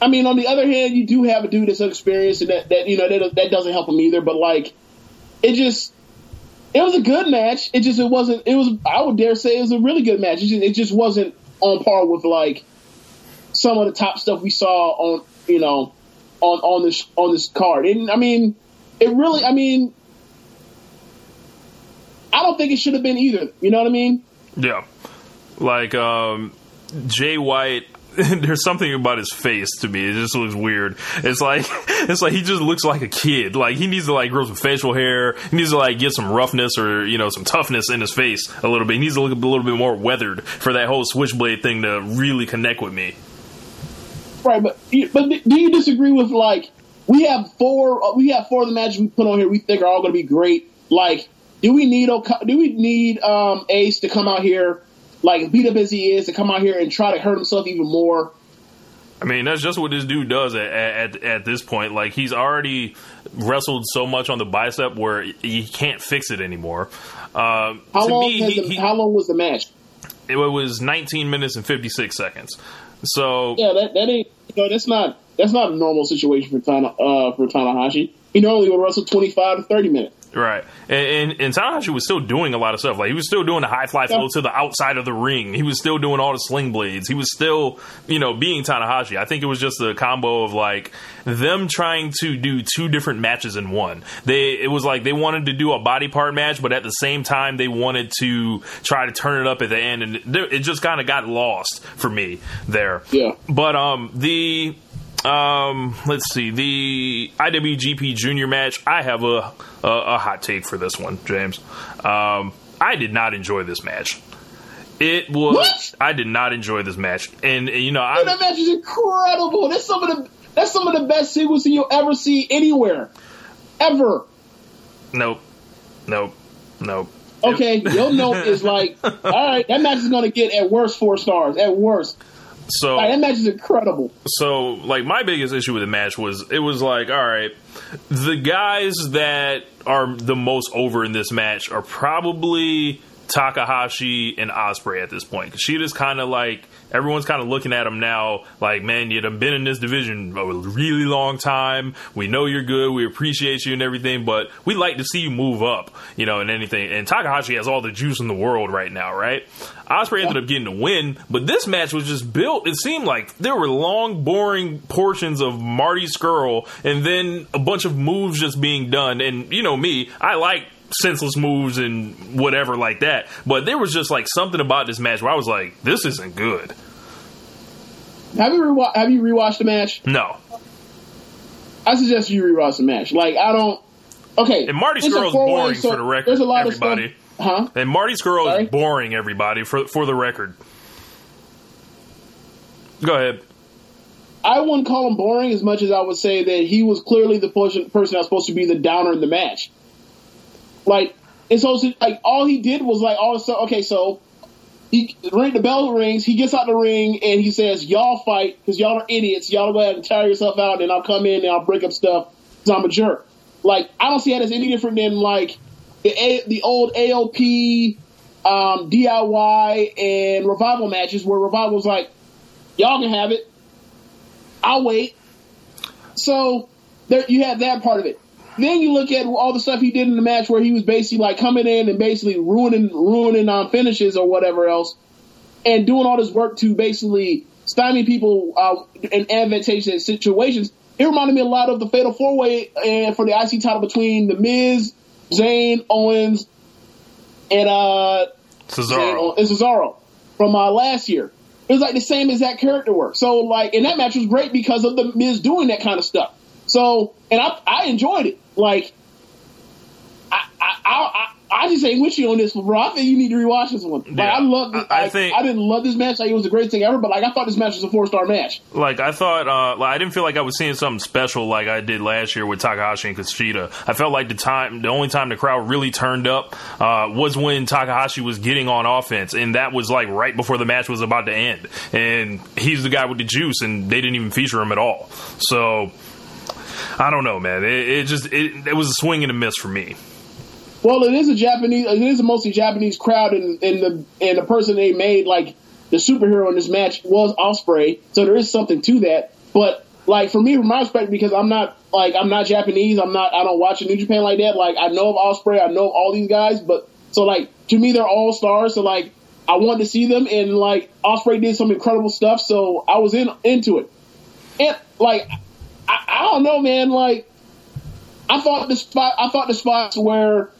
I mean, on the other hand, you do have a dude that's experienced, and that, that you know that, that doesn't help him either. But like, it just it was a good match. It just it wasn't. It was I would dare say it was a really good match. It just, it just wasn't on par with like some of the top stuff we saw on you know on on this on this card. And I mean, it really. I mean, I don't think it should have been either. You know what I mean? Yeah. Like um Jay White (laughs) there's something about his face to me. It just looks weird. It's like (laughs) it's like he just looks like a kid. Like he needs to like grow some facial hair. He needs to like get some roughness or you know some toughness in his face a little bit. He needs to look a little bit more weathered for that whole switchblade thing to really connect with me. Right, but but do you disagree with like we have four we have four of the matches we put on here we think are all going to be great. Like, do we need do we need um, Ace to come out here like beat up as he is to come out here and try to hurt himself even more? I mean, that's just what this dude does at, at at this point. Like he's already wrestled so much on the bicep where he can't fix it anymore. Um, How to long me, he- the, he- how long was the match? it was 19 minutes and 56 seconds. So Yeah, that that ain't you know, that's not that's not a normal situation for Tana uh, for Tanahashi. He normally would wrestle twenty five to thirty minutes. Right, and, and and Tanahashi was still doing a lot of stuff. Like he was still doing the high fly flow to the outside of the ring. He was still doing all the sling blades. He was still, you know, being Tanahashi. I think it was just a combo of like them trying to do two different matches in one. They it was like they wanted to do a body part match, but at the same time they wanted to try to turn it up at the end, and it just kind of got lost for me there. Yeah. But um the um let's see the IWGP Junior match. I have a a, a hot take for this one, James. Um, I did not enjoy this match. It was. What? I did not enjoy this match, and you know, I that match is incredible. That's some of the that's some of the best sequencing you'll ever see anywhere, ever. nope, nope, nope. Okay, your note is like, all right, that match is going to get at worst four stars. At worst, So that match is incredible. so like my biggest issue with the match was it was like all right the guys that are the most over in this match are probably Takahashi and Ospreay at this point. Sheeta's kind of like everyone's kind of looking at him now, like man, you've been in this division a really long time. We know you're good. We appreciate you and everything, but we like to see you move up, you know, and anything. And Takahashi has all the juice in the world right now, right? Ospreay ended up getting the win, but this match was just built. It seemed like there were long, boring portions of Marty Scurll, and then a bunch of moves just being done. And you know me, I like senseless moves and whatever like that. But there was just like something about this match where I was like, this isn't good. Have you rewa- have you rewatched the match? No. I suggest you rewatch the match. Like I don't. Okay, And Marty Scurll's boring so for the record. There's a lot everybody. of stuff. Huh? And Marty Scurll is boring everybody for for the record. Go ahead. I wouldn't call him boring as much as I would say that he was clearly the person person was supposed to be the downer in the match. Like it's also like all he did was like all sudden okay, so he ring the bell rings, he gets out the ring and he says, "Y'all fight because y'all are idiots. Y'all go ahead and tire yourself out, and I'll come in and I'll break up stuff because I'm a jerk." Like I don't see that as any different than like the a- the old AOP, um, DIY, and revival matches where revival was like, "Y'all can have it." I'll wait. So there you have that part of it. Then you look at all the stuff he did in the match where he was basically like coming in and basically ruining ruining um, finishes or whatever else, and doing all this work to basically stymie people uh, in advantageous situations. It reminded me a lot of the Fatal Four Way and for the IC title between the Miz, Zayn, Owens, and uh, Cesaro. and Cesaro from uh, last year. It was like the same exact character work. So like, and that match was great because of the Miz doing that kind of stuff. So, and I I enjoyed it. Like, I I I, I just ain't with you on this one, bro. I think you need to rewatch this one. Like, Yeah. I love. This, I- I think- I didn't love this match. Like, it was the greatest thing ever. But like, I thought this match was a four star match. Like I thought, uh, like I didn't feel like I was seeing something special like I did last year with Takahashi and Kushida. I felt like the time, the only time the crowd really turned up uh, was when Takahashi was getting on offense, and that was like right before the match was about to end. And he's the guy with the juice, and they didn't even feature him at all. So I don't know, man. It, it just it, it was a swing and a miss for me. Well, it is a Japanese. It is a mostly Japanese crowd, and, and the and the person they made like the superhero in this match was Ospreay. So there is something to that. But like for me, from my perspective, because I'm not like I'm not Japanese. I'm not. I don't watch New Japan like that. Like I know of Ospreay. I know of all these guys. But so like to me, they're all stars. So like I wanted to see them, and like Ospreay did some incredible stuff. So I was in into it. And like I, I don't know, man. Like I thought the spot. I thought the spots where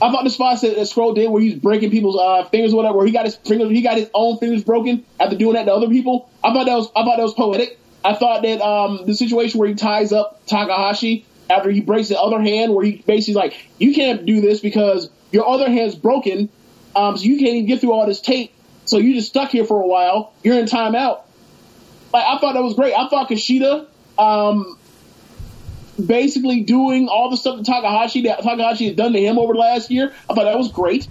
I thought the spots that, that Scurll did where he's breaking people's uh, fingers or whatever, where he got his fingers, he got his own fingers broken after doing that to other people. I thought that was, I thought that was poetic. I thought that um, the situation where he ties up Takahashi after he breaks the other hand, where he basically like, you can't do this because your other hand's broken, um, so you can't even get through all this tape. So you just stuck here for a while. You're in timeout. Like I thought that was great. I thought Kushida, um, basically doing all the stuff that Takahashi that Takahashi had done to him over the last year. I thought that was great.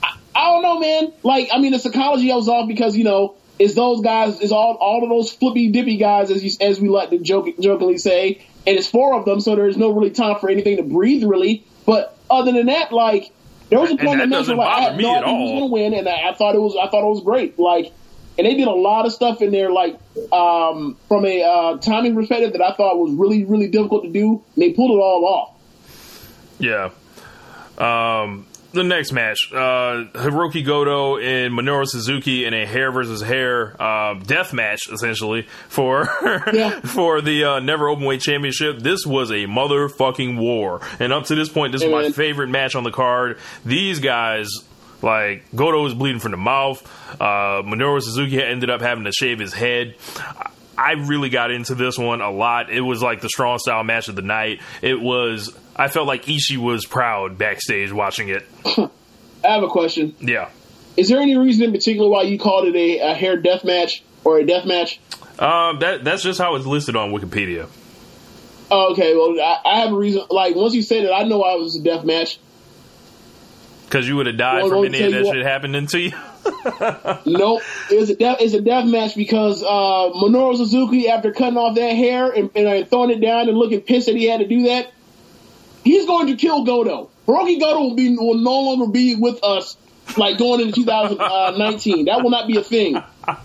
I, I don't know, man. Like, I mean, the psychology I was off because you know is those guys is all all of those flippy dippy guys as you, as we like to joke, jokingly say, and it's four of them, so there's no really time for anything to breathe really. But other than that, like. There was a And point in that where doesn't like, I had me no at idea who was going to win, and I, I thought it was I thought it was great. Like, and they did a lot of stuff in there, like um, from a uh, timing perspective that I thought was really really difficult to do. And they pulled it all off. Yeah. Um, the next match, uh, Hiroki Goto and Minoru Suzuki in a hair versus hair uh, death match, essentially for (laughs) Yeah. for the uh, Never Openweight Championship. This was a motherfucking war, and up to this point, this is my Amen. favorite match on the card. These guys. Like Goto was bleeding from the mouth. Uh, Minoru Suzuki ended up having to shave his head. I really got into this one a lot. It was like the strong style match of the night. It was. I felt like Ishii was proud backstage watching it. (coughs) I have a question. Yeah. is there any reason in particular why you called it a, a hair death match or a death match? Um, that that's just how it's listed on Wikipedia. Oh, okay, well, I, I have a reason. Like once you said it, I know I was a death match. Because you would have died Well, from any of that shit happening to you. (laughs) nope, it's a death. It's a death match because uh, Minoru Suzuki, after cutting off that hair and, and uh, throwing it down and looking pissed that he had to do that, he's going to kill Goto. Hiroki Goto will be will no longer be with us. Like going into 2019, that will not be a thing.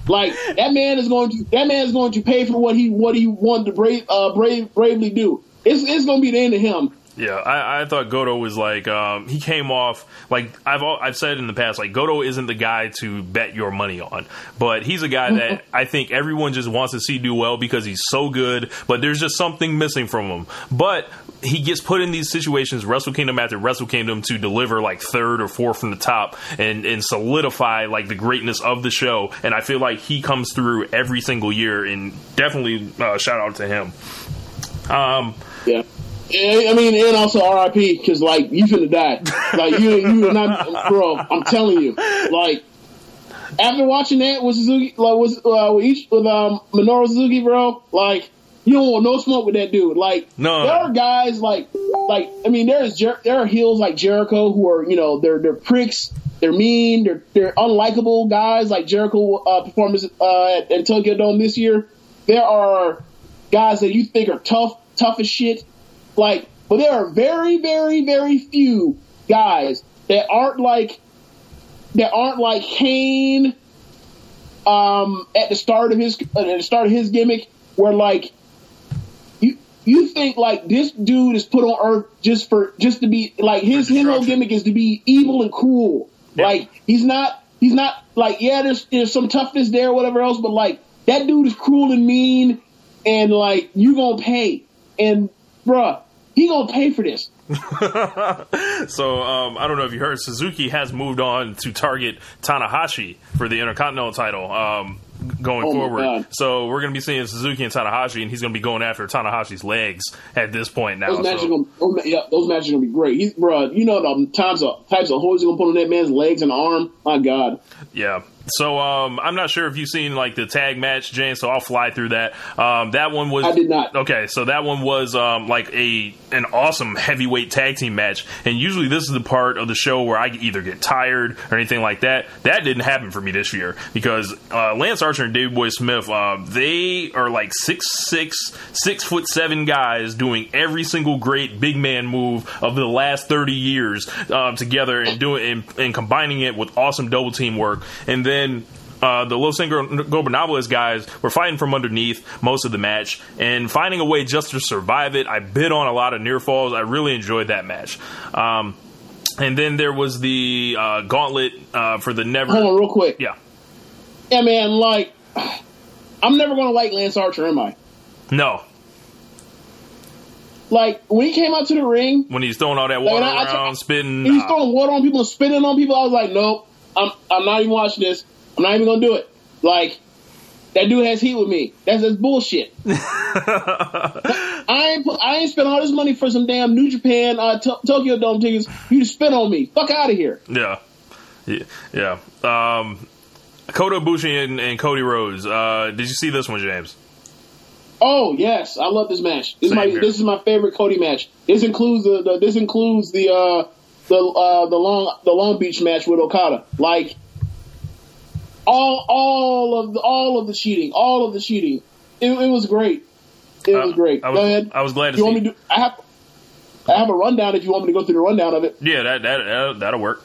Like that man is going to that man is going to pay for what he what he wanted to brave uh, brave bravely do. It's it's going to be the end of him. Yeah, I, I thought Goto was like um, he came off like I've I've said in the past like Goto isn't the guy to bet your money on, but he's a guy that (laughs) I think everyone just wants to see do well because he's so good, but there's just something missing from him. But he gets put in these situations, Wrestle Kingdom after Wrestle Kingdom, to deliver like third or fourth from the top and and solidify like the greatness of the show. And I feel like he comes through every single year, and definitely uh, shout out to him. Um, Yeah. And, I mean, and also RIP because like you finna die. Like you, you are not, bro. I'm telling you. Like after watching that with Suzuki, like with uh, with each with um Minoru Suzuki, bro. Like you don't want no smoke with that dude. Like No. there are guys like like I mean there is Jer- there are heels like Jericho who are you know they're they're pricks. They're mean. They're they're unlikable guys like Jericho uh, performance uh, at, at Tokyo Dome this year. There are guys that you think are tough, tough as shit. Like, but there are very, very, very few guys that aren't like that aren't like Kane um, at the start of his at the start of his gimmick, where like you you think like this dude is put on earth just for just to be like his his whole gimmick is to be evil and cruel. Yeah. Like he's not he's not like yeah there's there's some toughness there or whatever else, but like that dude is cruel and mean, and like you gonna pay and bruh he gonna pay for this. (laughs) So um, I don't know if you heard, Suzuki has moved on to target Tanahashi for the Intercontinental title um, going Oh forward. So we're to be seeing Suzuki and Tanahashi, and he's to be going after Tanahashi's legs at this point now. Those matches, So, are gonna, those, yeah, those matches are gonna be great. He's, bruh, you know the times of types of holes he's gonna put on that man's legs and arm. My God, yeah. So um, I'm not sure if you've seen like the tag match, James. So I'll fly through that. Um, that one was I did not. Okay, so that one was um, like a an awesome heavyweight tag team match, and usually this is the part of the show where I either get tired or anything like that. That didn't happen for me this year because uh, Lance Archer and Davey Boy Smith, uh, they are like six six six foot seven guys doing every single great big man move of the last thirty years uh, together and doing and, and combining it with awesome double team work, and then uh, the Los Ingobernables guys were fighting from underneath most of the match and finding a way just to survive it. I bid on a lot of near falls. I really enjoyed that match. Um, and then there was the uh, gauntlet uh, for the never. hold on real quick. Yeah. Yeah, man, like I'm never gonna like Lance Archer, am I? No. Like when he came out to the ring, When he's throwing all that water I- I- around, spitting. he's nah. throwing water on people and spitting on people. I was like, nope, I'm I'm not even watching this. I'm not even gonna do it. Like that dude has heat with me. That's that's bullshit. (laughs) I ain't I ain't spent all this money for some damn New Japan uh, to- Tokyo Dome tickets. You just spit on me. Fuck out of here. Yeah. Yeah. Um, Kota Ibushi and, and Cody Rhodes. Uh, did you see this one, James? Oh yes, I love this match. This is my here. this is my favorite Cody match. This includes the, the this includes the uh the uh the long the Long Beach match with Okada. Like all all of the all of the cheating, all of the cheating. It, it was great. It was Uh, great. I was, Go ahead. I was glad to you see. want me to? I have I have a rundown if you want me to go through the rundown of it. yeah, that that uh, that'll work.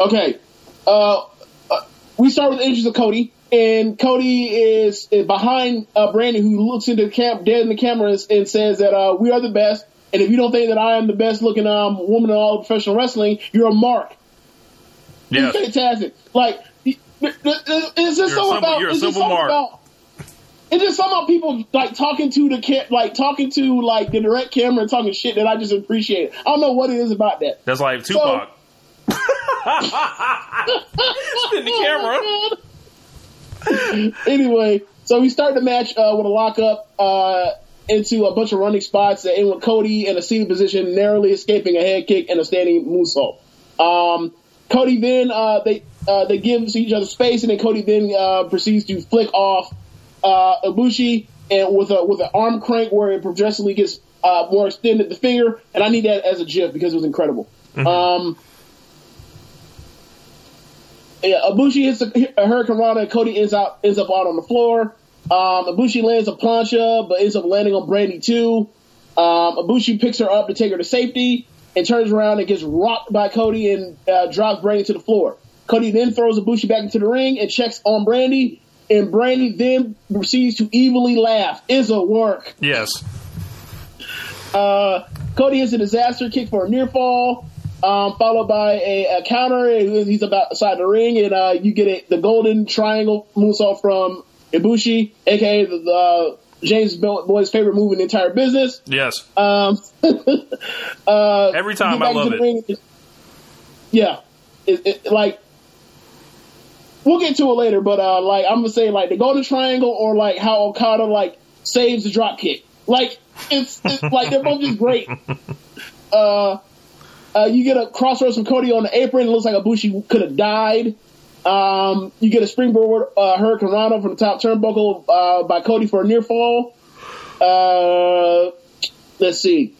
Okay. Uh, uh, we start with the entrance of Cody, and Cody is, is behind uh, Brandon, who looks into the cam- dead in the camera and, and says that uh, we are the best. And if you don't think that I am the best looking um, woman in all of professional wrestling, you're a mark. Yes. He's fantastic. Like, it's just something about. you're a it's just simple mark. about. It's just about people like talking to the ca- like talking to like the direct camera and talking shit that I just appreciate. I don't know what it is about that. That's like Tupac. (laughs) Spin the camera. anyway, so we start the match uh, with a lockup uh, into a bunch of running spots that end with Cody in a seated position, narrowly escaping a head kick and a standing moonsault. Um, Cody then uh, they uh, they give each other space, and then Cody then uh, proceeds to flick off uh, Ibushi and with a with an arm crank where it progressively gets uh, more extended the finger. And I need that as a GIF because it was incredible. Um, yeah, Ibushi hits a, a hurricanrana, and Cody ends out ends up out on the floor. Um, Ibushi lands a plancha, but ends up landing on Brandi too. Um, Ibushi picks her up to take her to safety and turns around and gets rocked by Cody and uh, drops Brandi to the floor. Cody then throws Ibushi back into the ring and checks on Brandi, and Brandi then proceeds to evilly laugh. Is a work. Yes. Uh, Cody hits a disaster kick for a near fall, um, followed by a, a counter. and He's about side the ring, and uh, you get a, the golden triangle moonsault from Ibushi, aka the, the James Boyd's favorite move in the entire business. Yes. Um, (laughs) uh, Every time I love it. ring. Yeah, it, it, like we'll get to it later, but uh, like I'm gonna say, like the Golden Triangle or like how Okada like saves the drop kick. Like it's, it's (laughs) like they're both just great. Uh, uh, you get a crossroads from Cody on the apron. It looks like Ibushi could have died. Um, you get a springboard uh, hurricanrana from the top turnbuckle uh, by Cody for a near fall. Uh, let's see.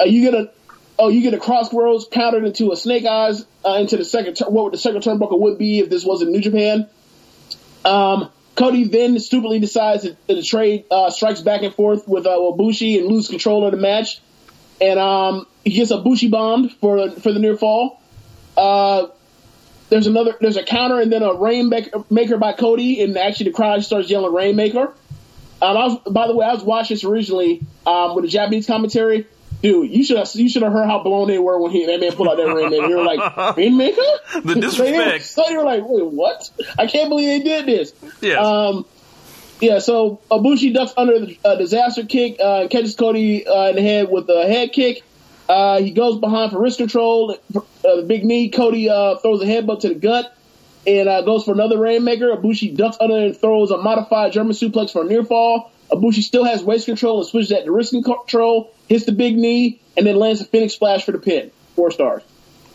Uh, you get a oh you get a crossroads countered into a snake eyes uh, into the second tur- what would the second turnbuckle would be if this wasn't New Japan. Um, Cody then stupidly decides that the trade uh, strikes back and forth with uh, Ibushi and loses control of the match, and um, he gets a Bushi bombed for for the near fall. Uh, there's another there's a counter and then a rainmaker by Cody, and actually the crowd starts yelling rainmaker. Um, I was, by the way, I was watching this originally um, with a Japanese commentary. Dude, you should have you should have heard how blown they were when he that man pulled out that rainmaker. You were like, (laughs) rainmaker? The disrespect. (laughs) so were like, wait, what? I can't believe they did this. Yes. Um, yeah, so Ibushi ducks under the uh, disaster kick, uh, catches Cody uh, in the head with a head kick. Uh, he goes behind for wrist control, uh, big knee. Cody uh, throws a headbutt to the gut and uh, goes for another rainmaker. Ibushi ducks under and throws a modified German suplex for a near fall. Ibushi still has waist control and switches that to wrist control, hits the big knee, and then lands a Phoenix splash for the pin. Four stars.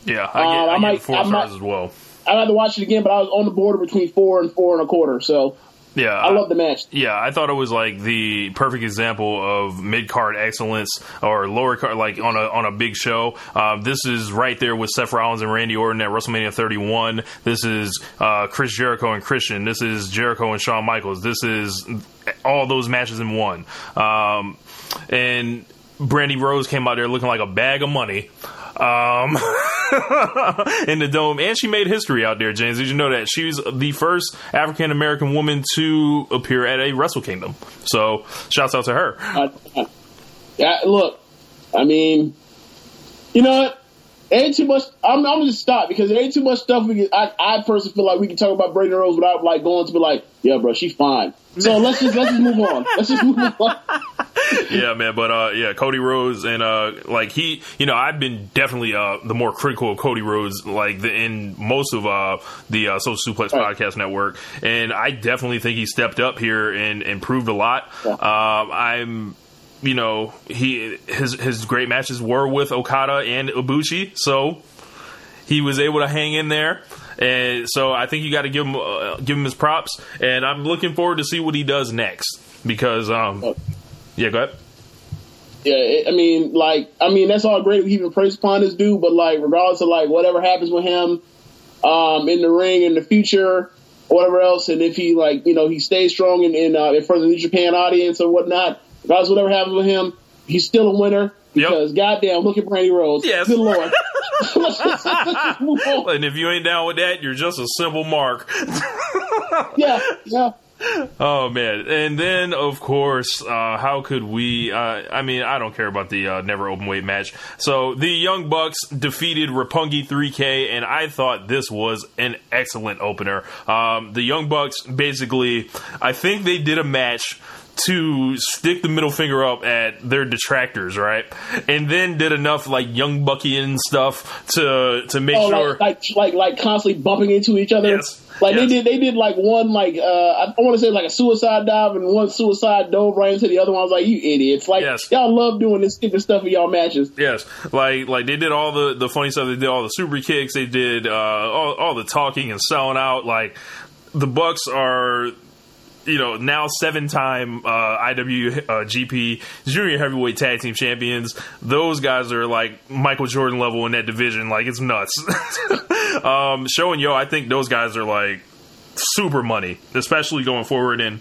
yeah, I get, uh, I I get might- four I stars might- as well. I'd have to watch it again, but I was on the border between four and four and a quarter. So Yeah, I love the match. Yeah, I thought it was like the perfect example of mid card excellence or lower card, like on a on a big show. Um, this is right there with Seth Rollins and Randy Orton at WrestleMania 31. This is uh, Chris Jericho and Christian. This is Jericho and Shawn Michaels. This is all those matches in one. Um, and Brandi Rhodes came out there looking like a bag of money. Um, (laughs) in the dome, and she made history out there. James, did you know that she's the first African American woman to appear at a Wrestle Kingdom? So, shouts out to her. I, yeah, look, I mean, you know what? Ain't too much. I'm, I'm gonna just stop because there ain't too much stuff we can. I, I personally feel like we can talk about Brandi Rhodes without like going to be like, yeah, bro, she's fine. So let's just let's just move on. Let's just move on. (laughs) yeah, man. But uh, yeah, Cody Rhodes and uh, like he, you know, I've been definitely uh the more critical of Cody Rhodes, like the, in most of uh the uh, Social Suplex Right. Podcast Network, and I definitely think he stepped up here and improved a lot. Yeah. Um, I'm. You know, he his his great matches were with Okada and Ibushi, so he was able to hang in there. And so I think you got to give him uh, give him his props, and I'm looking forward to see what he does next because um, yeah, go ahead. Yeah, it, I mean, like, I mean, that's all great. We even praise upon this dude, but like, regardless of like whatever happens with him, um, in the ring in the future, whatever else, and if he like, you know, he stays strong in in, uh, in front of the New Japan audience or whatnot, regardless whatever happens with him, he's still a winner because goddamn, look at Brandi Rhodes. Yes. Good lord. let's, just, let's just move on. And if you ain't down with that, you're just a simple mark. (laughs) Yeah, yeah. Oh man! And then of course, uh, how could we? Uh, I mean, I don't care about the uh, never open weight match. So the Young Bucks defeated Roppongi 3K, and I thought this was an excellent opener. Um, the Young Bucks basically, I think they did a match to stick the middle finger up at their detractors, right? And then did enough like young Bucky and stuff to to make Oh, sure. like, like like like constantly bumping into each other. Yes. Like Yes. they did, they did like one like uh I want to say like a suicide dive and one suicide dove right into the other one. I was like, you idiots! Like Yes. y'all love doing this stupid stuff in y'all matches. Yes, like like they did all the the funny stuff. They did all the super kicks. They did uh, all all the talking and selling out. Like the Bucks are. You know, now seven time uh, IWGP Junior Heavyweight Tag Team Champions. Those guys are like Michael Jordan level in that division. Like, it's nuts. (laughs) um, Sho and Yoh, I think those guys are like super money, especially going forward. And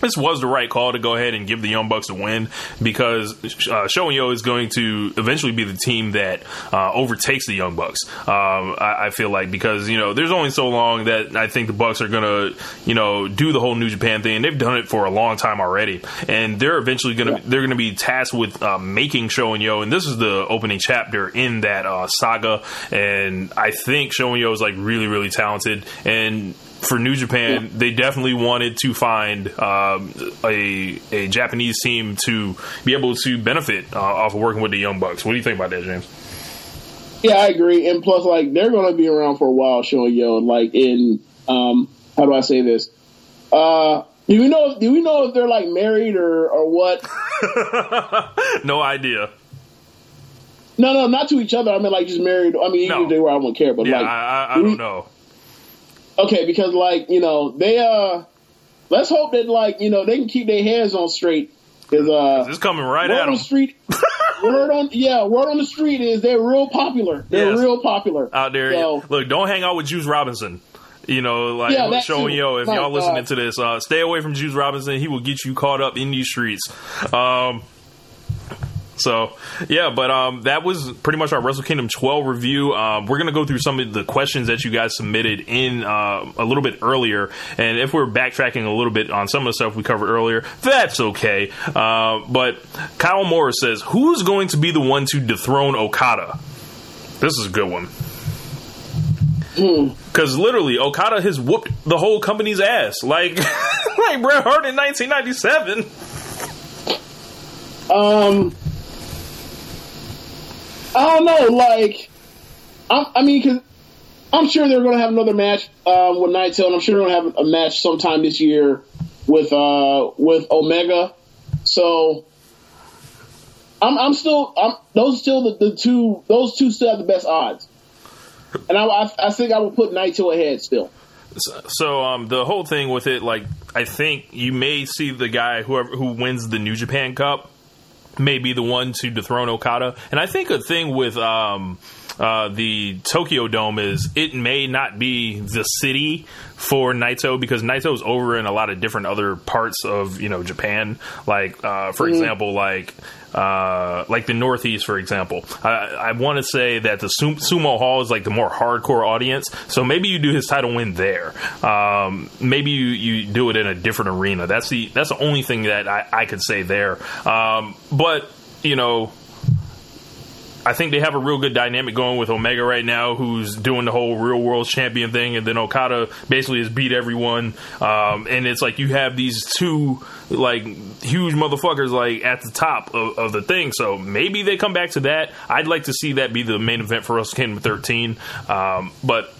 this was the right call to go ahead and give the Young Bucks a win because uh, Sho and Yoh is going to eventually be the team that uh, overtakes the Young Bucks. Um, I, I feel like because you know there's only so long that I think the Bucks are going to you know do the whole New Japan thing. They've done it for a long time already, and they're eventually going to they're to be tasked with uh, making Sho and Yoh, and this is the opening chapter in that uh, saga. And I think Sho and Yoh is like really really talented and for New Japan, they definitely wanted to find um, a a Japanese team to be able to benefit uh, off of working with the Young Bucks. What do you think about that, James? Yeah, I agree. And plus, like they're going to be around for a while, Sho and Yoh. Like in um, how do I say this? Uh, do we know? Do we know if they're like married or or what? (laughs) no idea. No, no, not to each other. I mean, like just married. I mean, even No. if they were, I wouldn't care. But Yeah, like, I, I, I do don't know. Okay, because like you know they uh, let's hope that like you know they can keep their hands on straight. Because uh, It's coming right at them the street, (laughs) word on yeah, word on the street is they're real popular. They're Yes. real popular out there. So, Look, don't hang out with Juice Robinson. You know, like Yeah, Sho and Yoh, if My y'all listening God. to this, uh, stay away from Juice Robinson. He will get you caught up in these streets. Um, so yeah, but um, that was pretty much our Wrestle Kingdom 12 review. Um, we're gonna go through some of the questions that you guys submitted in uh, a little bit earlier, and if we're backtracking a little bit on some of the stuff we covered earlier, that's okay. Uh, but Kyle Morris says, "Who's going to be the one to dethrone Okada?" This is a good one. Because literally, Okada has whooped the whole company's ass, like (laughs) like Bret Hart in 1997. Um, I don't know. Like, I, I mean, because I'm sure they're going to have another match um, with Naito, and I'm sure they're going to have a match sometime this year with uh, with Omega. So, I'm, I'm still. I'm, those still the, the two. Those two still have the best odds, and I, I, I think I would put Naito ahead still. So um, the whole thing with it, like, I think you may see the guy whoever who wins the New Japan Cup may be the one to dethrone Okada. And I think a thing with um, uh, the Tokyo Dome is it may not be the city for Naito because Naito's over in a lot of different other parts of you know Japan. Like uh, for example, like. Uh, like the Northeast, for example, I, I want to say that the Sum- Sumo Hall is like the more hardcore audience. So maybe you do his title win there. Um, maybe you, you do it in a different arena. That's the that's the only thing that I, I could say there. Um, but you know, I think they have a real good dynamic going with Omega right now, who's doing the whole real world champion thing, and then Okada basically has beat everyone. Um, and it's like you have these two like huge motherfuckers like at the top of, of the thing. So maybe they come back to that. I'd like to see that be the main event for Wrestle Kingdom 13. Um, but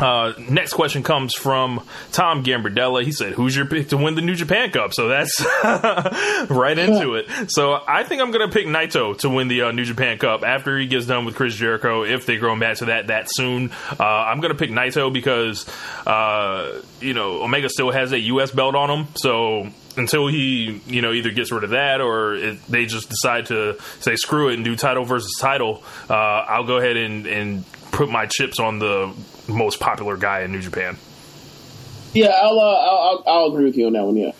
uh, next question comes from Tom Gambardella. He said, "Who's your pick to win the New Japan Cup?" So that's (laughs) right into it. So I think I'm going to pick Naito to win the uh, New Japan Cup after he gets done with Chris Jericho. If they grow back to that that soon, uh, I'm going to pick Naito because uh, you know Omega still has a U.S. belt on him. So until he you know either gets rid of that or it, they just decide to say screw it and do title versus title, uh, I'll go ahead and and put my chips on the most popular guy in New Japan. Yeah, I'll, uh, I'll, I'll I'll agree with you on that one. Yeah.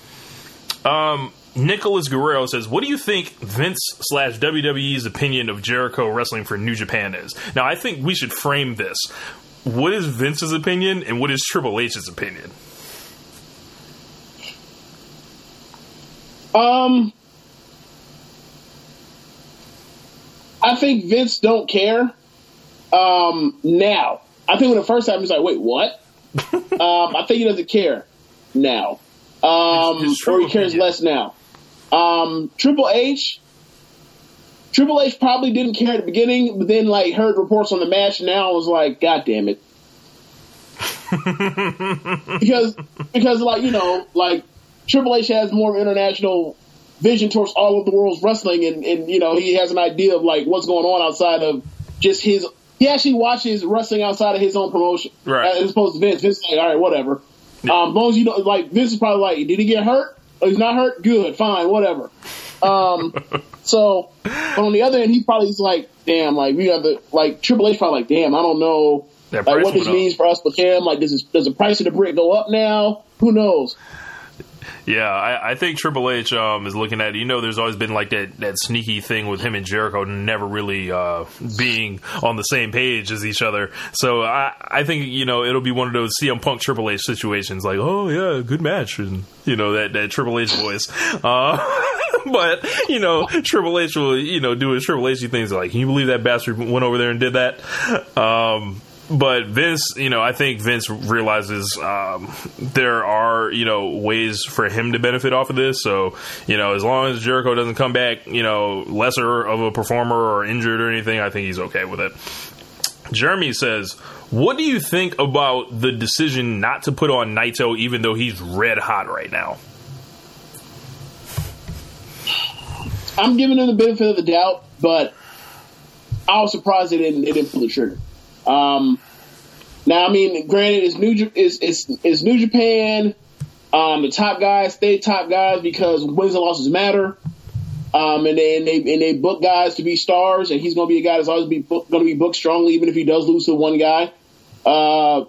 Um, Nicholas Guerrero says, "What do you think Vince slash WWE's opinion of Jericho wrestling for New Japan is?" Now, I think we should frame this. What is Vince's opinion, and what is Triple H's opinion? Um, I think Vince don't care. Um, now I think when the first time he's like, wait, what? (laughs) um, I think he doesn't care now. Um, his true or he cares less now. Um, Triple H. Triple H probably didn't care at the beginning, but then like heard reports on the match. Now was like, God damn it, (laughs) because because like you know like Triple H has more international vision towards all of the world's wrestling, and and you know he has an idea of like what's going on outside of just his. He actually watches wrestling outside of his own promotion, Right. As opposed to Vince. Vince is like, all right, whatever. Um, as long as you know, like Vince is probably like, did he get hurt? Oh, he's not hurt. Good, fine, whatever. Um, (laughs) so, but on the other end, he probably is like, damn, like we have the like Triple H probably like, damn, I don't know, like what this went up. means for us with him. Like, does this, does the price of the brick go up now? Who knows? Yeah, I, I think Triple H um, is looking at. You know, there's always been like that that sneaky thing with him and Jericho never really uh, being on the same page as each other. So I I think you know it'll be one of those CM Punk Triple H situations. Like, oh yeah, good match, and you know that that Triple H voice. Uh, (laughs) but you know, Triple H will you know do his Triple H things. Like, can you believe that bastard went over there and did that? Um, but Vince, you know, I think Vince realizes um, there are, you know, ways for him to benefit off of this. So, you know, as long as Jericho doesn't come back, you know, lesser of a performer or injured or anything, I think he's okay with it. Jeremy says, "What do you think about the decision not to put on Naito, even though he's red hot right now?" I'm giving him the benefit of the doubt, but I was surprised they didn't they didn't pull the trigger. Um, now, I mean, granted, it's New it's, it's, it's New Japan. Um, the top guys stay top guys because wins and losses matter. Um, and they, and they and they book guys to be stars, and he's going to be a guy that's always going to be booked strongly, even if he does lose to one guy. Uh,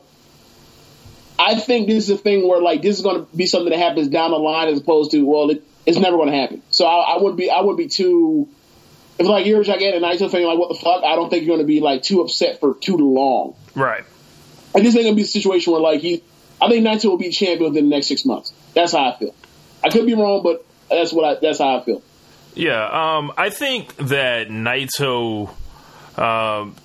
I think this is a thing where like this is going to be something that happens down the line, as opposed to well, it, it's never going to happen. So I, I wouldn't be I wouldn't be too if like you're a gigantic Naito fan, like what the fuck? I don't think you're going to be like too upset for too long. Right. I just think it'll be a situation where like he, I think Naito will be champion within the next six months. That's how I feel. I could be wrong, but that's what I that's how I feel. Yeah, um, I think that Naito, um,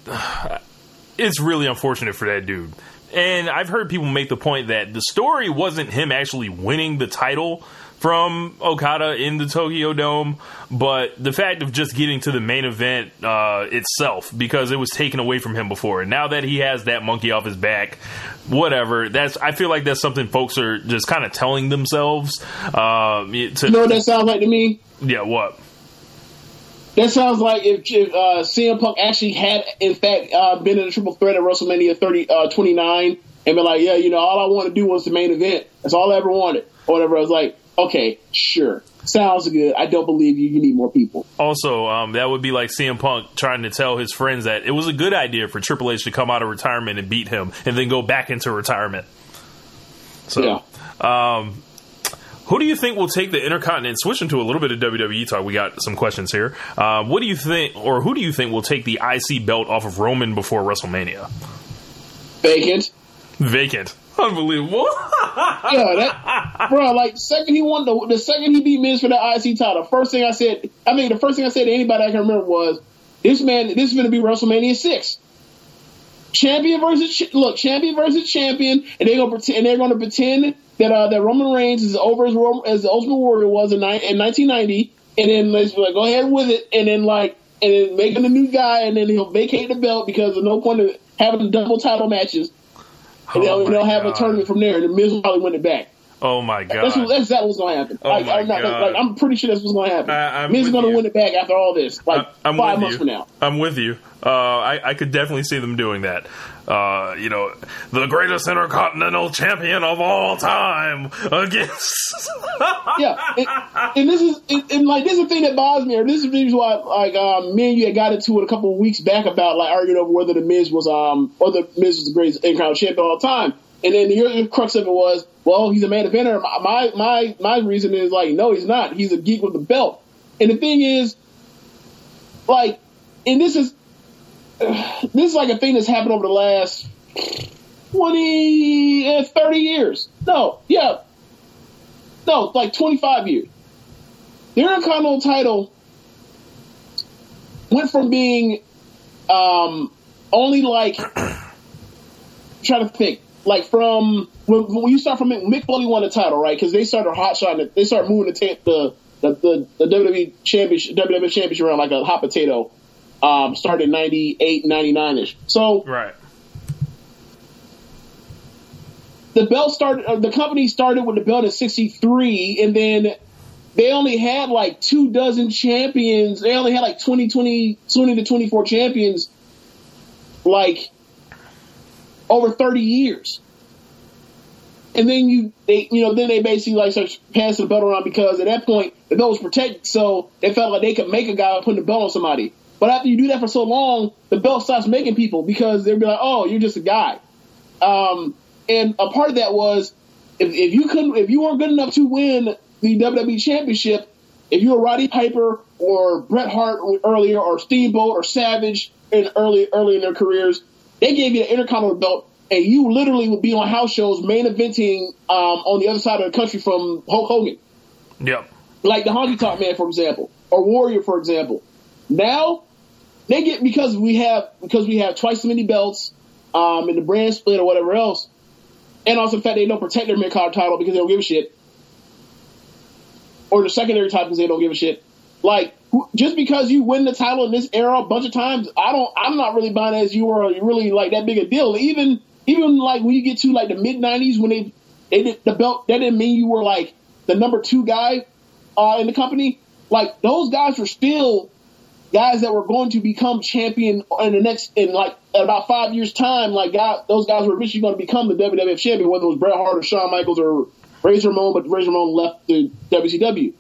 it's really unfortunate for that dude. And I've heard people make the point that the story wasn't him actually winning the title from Okada in the Tokyo Dome, but the fact of just getting to the main event uh, itself because it was taken away from him before. And now that he has that monkey off his back, whatever. That's I feel like that's something folks are just kind of telling themselves. Um, to, You know what that sounds like to me? yeah, what? That sounds like if, if uh, CM Punk actually had, in fact, uh, been in a triple threat at WrestleMania 30, uh, 29 and been like, yeah, you know, all I want to do was the main event. That's all I ever wanted. Or whatever. I was like, okay, sure. Sounds good. I don't believe you. You need more people. Also, um, that would be like CM Punk trying to tell his friends that it was a good idea for Triple H to come out of retirement and beat him, and then go back into retirement. So, Yeah. um, who do you think will take the Intercontinent? Switching to a little bit of WWE talk, we got some questions here. Uh, what do you think, or who do you think will take the IC belt off of Roman before WrestleMania? Vacant. Vacant. Unbelievable. Yeah, that, (laughs) bro, like, second he won, the, the second he beat Miz for the IC title, first thing I said, I mean, the first thing I said to anybody I can remember was, this man, this is going to be WrestleMania 6. Champion versus ch- look, champion versus champion, and they're gonna pretend, and they're gonna pretend that uh, that Roman Reigns is over as, as the Ultimate Warrior was in, ni- in 1990, and then let's like, go ahead with it, and then like, and then make him a new guy, and then he'll vacate the belt because there's no point of having double title matches, and Oh they'll, they'll have God. a tournament from there, and the Miz will probably win it back. Oh my That's, what, god. that's exactly what's gonna happen. Oh like, my I'm not, God. like, I'm pretty sure that's what's gonna happen. I- I'm Miz is gonna you. win it back after all this, like I- I'm five months you. from now. I'm with you. Uh, I, I could definitely see them doing that. Uh, you know, the greatest intercontinental champion of all time against. (laughs) yeah, and, and this is and, and like this is the thing that bothers me. Or this is the reason why like um, me and you had got into it a couple of weeks back about like arguing over whether the Miz was um whether Miz was the greatest Intercontinental champion of all time. And then the crux of it was, well, he's a main eventer. My my my, reason is like, no, he's not. He's a geek with a belt. And the thing is, like, and this is (sighs) this is like a thing that's happened over the last 20, uh, 30 years. No, yeah, no, like 25 years. The Intercontinental title went from being um, only like, (coughs) trying to think, like from when, when you start from Mick Foley won the title, right? Because they started hot shot, they started moving the, ta- the the the, the WWE championship WWE championship around like a hot potato. Um, started in 98, 99 ish. So Right. the belt started, uh, the company started with the belt in 63 and then they only had like two dozen champions. They only had like 20, 20, 20 to 24 champions like over 30 years. And then you, they, you know, then they basically like start passing the belt around because at that point the belt was protected, so they felt like they could make a guy putting the belt on somebody. But after you do that for so long, the belt stops making people because they'll be like, "Oh, you're just a guy." Um, and a part of that was if, if you couldn't, if you weren't good enough to win the WWE Championship, if you were Roddy Piper or Bret Hart earlier, or Steamboat or Savage in early early in their careers, they gave you the Intercontinental belt, and you literally would be on house shows main eventing um, on the other side of the country from Hulk Hogan, Yep. like the Honky Tonk Man, for example, or Warrior, for example. Now they get because we have because we have twice as many belts um, in the brand split or whatever else, and also the fact they don't protect their mid card title because they don't give a shit, or the secondary title because they don't give a shit. Like just because you win the title in this era a bunch of times, I don't. I'm not really buying as you were really like that big a deal. Even even like when you get to like the mid '90s when they they did the belt, that didn't mean you were like the number two guy uh, in the company. Like those guys were still guys that were going to become champion in the next in like about five years time. Like God, those guys were eventually going to become the WWF champion, whether it was Bret Hart or Shawn Michaels or Razor Ramon, but Razor Ramon left the WCW.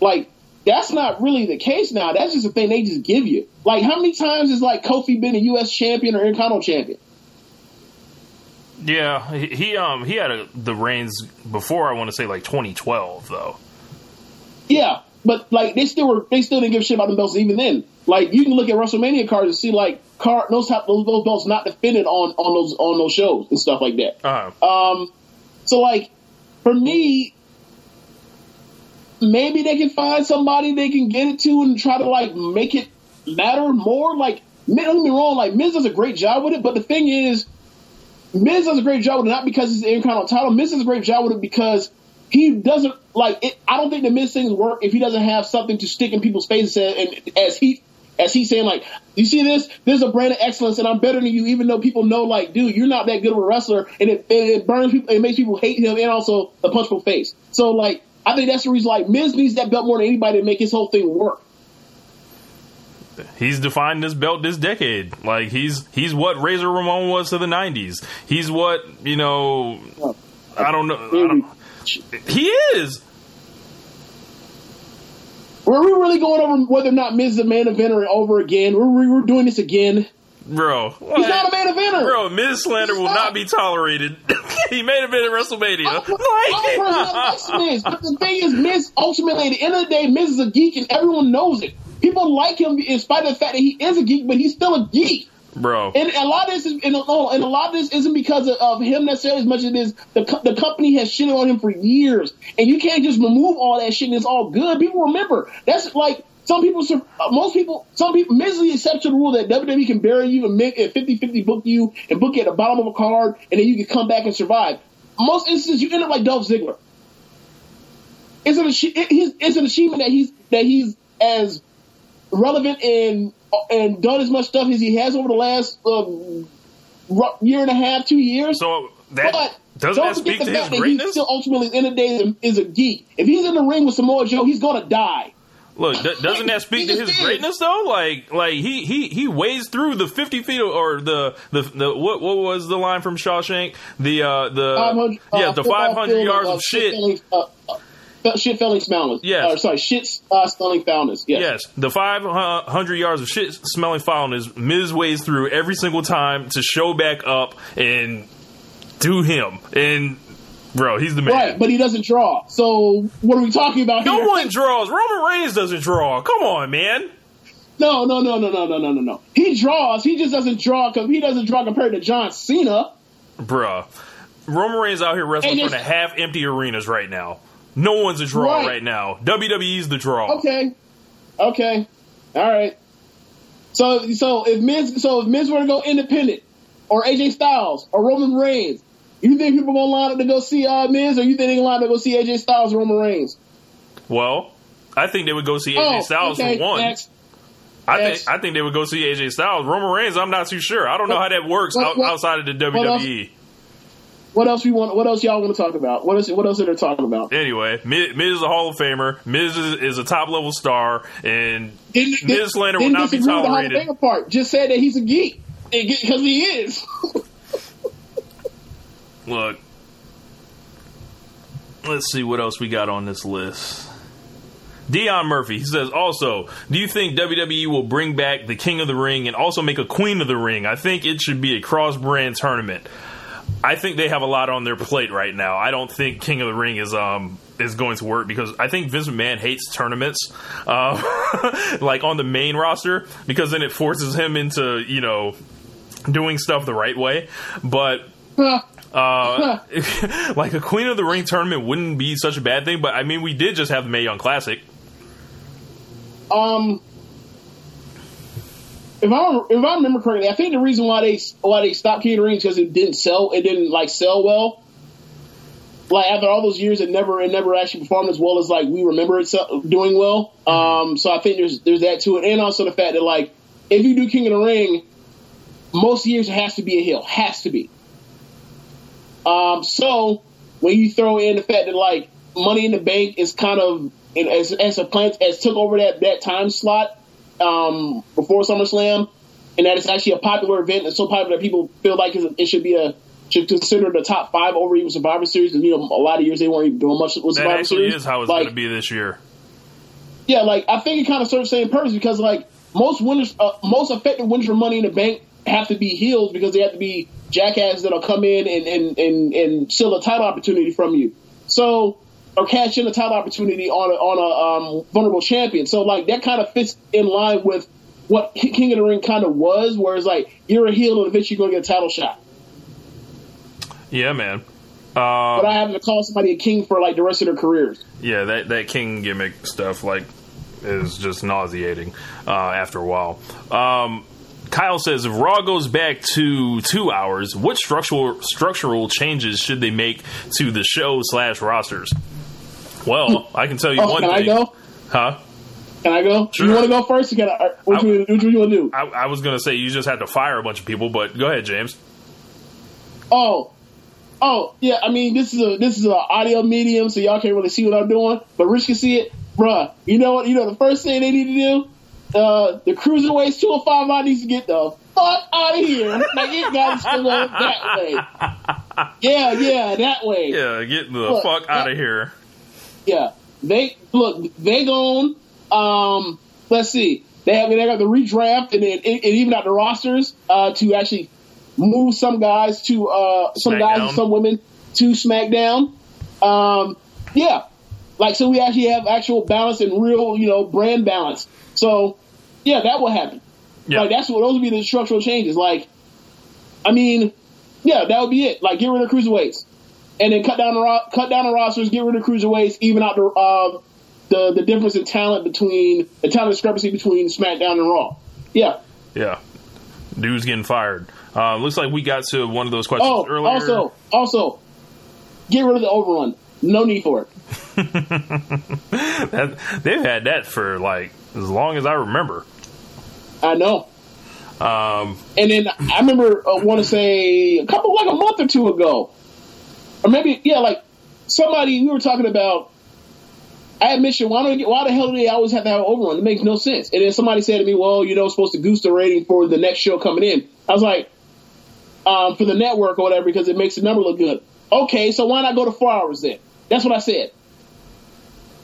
Like that's not really the case now. That's just a thing they just give you. Like how many times has like Kofi been a U.S. champion or Intercontinental champion? Yeah, he, he um he had a, the reigns before I want to say like 2012 though. Yeah, but like they still were, they still didn't give a shit about the belts even then. Like you can look at WrestleMania cards and see like car those type those, those belts not defended on on those on those shows and stuff like that. Uh, Um, so like for me, maybe they can find somebody they can get it to and try to like make it matter more. Like don't get me wrong, like Miz does a great job with it, but the thing is, Miz does a great job with it not because it's the Intercontinental title. Miz does a great job with it because he doesn't like it. I don't think the Miz things work if he doesn't have something to stick in people's faces and, and as he. As he's saying, like, you see this? There's a brand of excellence, and I'm better than you, even though people know, like, dude, you're not that good of a wrestler, and it, it burns people, it makes people hate him, and also a punchable face. So, like, I think that's the reason, like, Miz needs that belt more than anybody to make his whole thing work. he's defined this belt this decade. Like he's he's what Razor Ramon was to the 90s. He's what you know. I don't know. I don't, he is. Were we really going over whether or not Miz is a main eventer over again? We're, we- we're doing this again. Bro, He's not a main eventer. Bro, Miz slander will not. be tolerated. (laughs) he made a bit at WrestleMania. I'm a person that (laughs) likes Miz, but the thing is, Miz ultimately, at the end of the day, Miz is a geek, and everyone knows it. People like him in spite of the fact that he is a geek, but he's still a geek. Bro, And a lot of this is, and, oh, and a lot of this isn't because of, of him necessarily as much as it is the co- the company has shitted on him for years, and you can't just remove all that shit and it's all good. People remember that's like some people, uh, most people, some people, Miz is the to the rule that WWE can bury you and make a 50-50 book you and book you at the bottom of a card, and then you can come back and survive. Most instances, you end up like Dolph Ziggler. It's an, achi- it- he's, it's an achievement that he's that he's as relevant and and done as much stuff as he has over the last um, year and a half, two years. so that but doesn't don't that forget speak the to fact his that greatness? He still ultimately, in the end of the day, is- is a geek. If he's in the ring with Samoa Joe, he's gonna die. Look, d- doesn't that speak to his greatness though? Like, like he he he weighs through the fifty feet of- or the the the what what was the line from Shawshank? The uh the 500, uh, yeah the five hundred yards uh, of shit. Felling, uh, uh, shit foulness. Yes. Uh, sorry, shit uh, spelling foulness. Yes. Yes, the 500 yards of shit smelling foulness Miz weighs through every single time to show back up and do him. And, bro, he's the man. Right, but he doesn't draw. So what are we talking about here? no here? one draws. Roman Reigns doesn't draw. Come on, man. No, no, no, no, no, no, no, no, no. He draws. He just doesn't draw because he doesn't draw compared to John Cena. Bruh. Roman Reigns out here wrestling in half empty arenas right now. No one's a draw Right. right, now. WWE's the draw. Okay. Okay. All right. So so if Miz so if Miz were to go independent or AJ Styles or Roman Reigns, You think people gonna line up to go see uh, Miz, or you think they gonna line up to go see AJ Styles, or Roman Reigns? Well, I think they would go see AJ Oh, Styles okay, for one. next. I next. think I think they would go see AJ Styles. Roman Reigns, I'm not too sure. I don't know how that works what- what- outside of the? WWE. What else we want? What else y'all want to talk about? What else? What else are they talking about? Anyway, Miz, Miz is a Hall of Famer. Miz is, is a top level star, and Didn't, Miz slander will didn't be with the Hall of tolerated. Famer part. Just said that he's a geek because he is. (laughs) Look, let's see what else we got on this list. Dion Murphy, he says, also, do you think WWE will bring back the King of the Ring and also make a Queen of the Ring? I think it should be a cross brand tournament. I think they have a lot on their plate right now. I don't think King of the Ring is um is going to work because I think Vince McMahon hates tournaments, uh, (laughs) like on the main roster, because then it forces him into you know doing stuff the right way. But uh, (laughs) like a Queen of the Ring tournament wouldn't be such a bad thing. But I mean, we did just have the Mae Young Classic. Um, if I if I remember correctly, I think the reason why they why they stopped King of the Ring is because it didn't sell. It didn't like sell well. Like after all those years, it never it never actually performed as well as like we remember it doing well. Um, so I think there's there's that to it, and also the fact that like if you do King of the Ring, most years it has to be a heel, has to be. Um, so when you throw in the fact that like Money in the Bank is kind of and as as a plant as took over that that time slot um, before SummerSlam, and that it's actually a popular event and so popular that people feel like it should be a should consider the top five over even Survivor Series. And you know, a lot of years they weren't even doing much with That Survivor actually Series. is how it's like, going to be this year. yeah, like I think it kind of serves the same purpose because like most winners, uh, most effective winners for Money in the Bank have to be heels because they have to be jackasses that'll come in and and and, and steal a title opportunity from you. So or cash in a title opportunity on a, on a um, vulnerable champion. So like that kind of fits in line with what King of the Ring kind of was, where it's like you're a heel and eventually you're gonna get a title shot. Yeah, man. But Uh, I having to call somebody a king for like the rest of their careers. yeah, that that King gimmick stuff like is just nauseating uh, after a while. Um, Kyle says if Raw goes back to two hours, what structural structural changes should they make to the show slash rosters? Well, I can tell you Oh, one can I go? huh? Can I go? Sure. You want to go first? Or uh, can I, what, I- you, what you want to do? I, I was gonna say you just had to fire a bunch of people, but go ahead, James. Oh, oh, yeah. I mean, this is a this is an audio medium, so y'all can't really see what I'm doing, but Rich can see it, bruh. You know what? You know the first thing they need to do, uh, the cruiserweights 205 Live needs to get the fuck out of here. Like it got to go that way. Yeah, yeah, that way. Yeah, get the Look, fuck out of here. Yeah, they look. They gone. Um, let's see. They have they got the redraft and then and even out the rosters uh, to actually move some guys to uh, some guys and some women to SmackDown. Um, yeah, like so we actually have actual balance and real you know brand balance. So yeah, that will happen. Yeah. Like that's what those would be the structural changes. Like, I mean, yeah, that would be it. Like get rid of cruiserweights and then cut down the ro- cut down the rosters, get rid of cruiserweights, even out the uh, the the difference in talent between the talent discrepancy between SmackDown and Raw. Yeah. Yeah, dude's getting fired. Uh, looks like we got to one of those questions Oh, earlier. also, also, get rid of the overrun. No need for it. (laughs) that, they've had that for like as long as I remember. I know. Um, And then I remember, uh, want to say a couple like a month or two ago, or maybe yeah, like somebody we were talking about. I had mentioned why don't why the hell do they always have to have an overrun? It makes no sense. And then somebody said to me, "Well, you know, supposed to goose the rating for the next show coming in." I was like, um, "For the network or whatever, because it makes the number look good." Okay, so why not go to four hours then? That's what I said.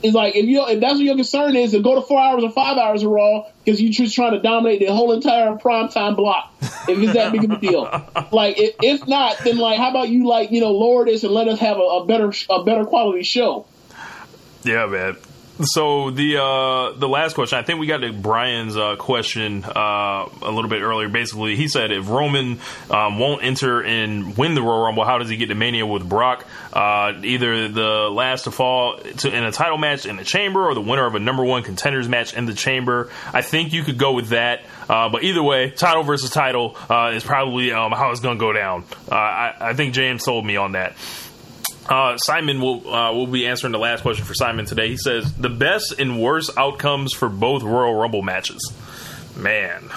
It's like if you if that's what your concern is, then go to four hours or five hours of Raw because you're just trying to dominate the whole entire primetime block. If it's that big of a deal, (laughs) like if, if not, then like how about you like you know lower this and let us have a, a better a better quality show? yeah, man. So the uh, the last question, I think we got to Brian's uh, question uh, a little bit earlier. Basically, he said if Roman um, won't enter and win the Royal Rumble, how does he get to Mania with Brock? Uh, either the last to fall to, in a title match in the Chamber, or the winner of a number one contenders match in the Chamber. I think you could go with that. Uh, but either way, title versus title uh, is probably um, how it's going to go down. I, I think James told me on that. Uh, Simon will uh, will be answering the last question for Simon today. He says the best and worst outcomes for both Royal Rumble matches. Man,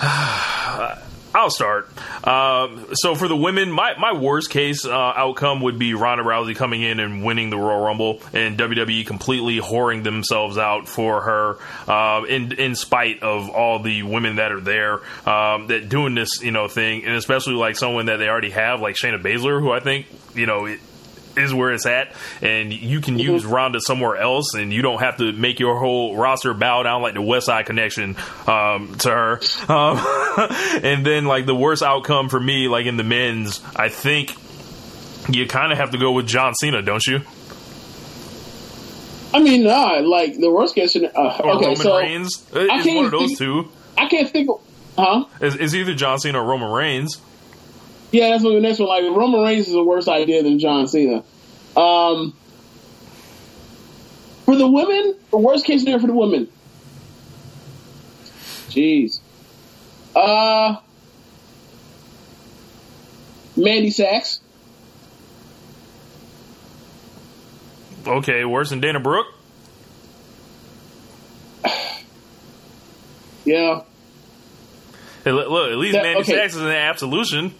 (sighs) I'll start. Um, so for the women, my, my worst case uh, outcome would be Ronda Rousey coming in and winning the Royal Rumble, and WWE completely whoring themselves out for her, uh, in in spite of all the women that are there um, that doing this you know thing, and especially like someone that they already have, like Shayna Baszler, who I think you know. It, is where it's at, and you can use Ronda somewhere else, and you don't have to make your whole roster bow down like the West Side Connection um, to her. Um, (laughs) and then, like the worst outcome for me, like in the men's, I think you kind of have to go with John Cena, don't you? I mean, nah, like the worst case. Uh, Or okay, Roman so Reigns? I can't one of those think- two. I can't think. Of, huh? It's, it's either John Cena or Roman Reigns. Yeah, that's what the next one. Like Roman Reigns is a worse idea than John Cena. Um, for the women, the worst case scenario for the women. Jeez. Uh, Mandy Sachs. Okay, worse than Dana Brooke. (sighs) Yeah. Hey, look, at least That- Mandy okay. Sachs is an absolution.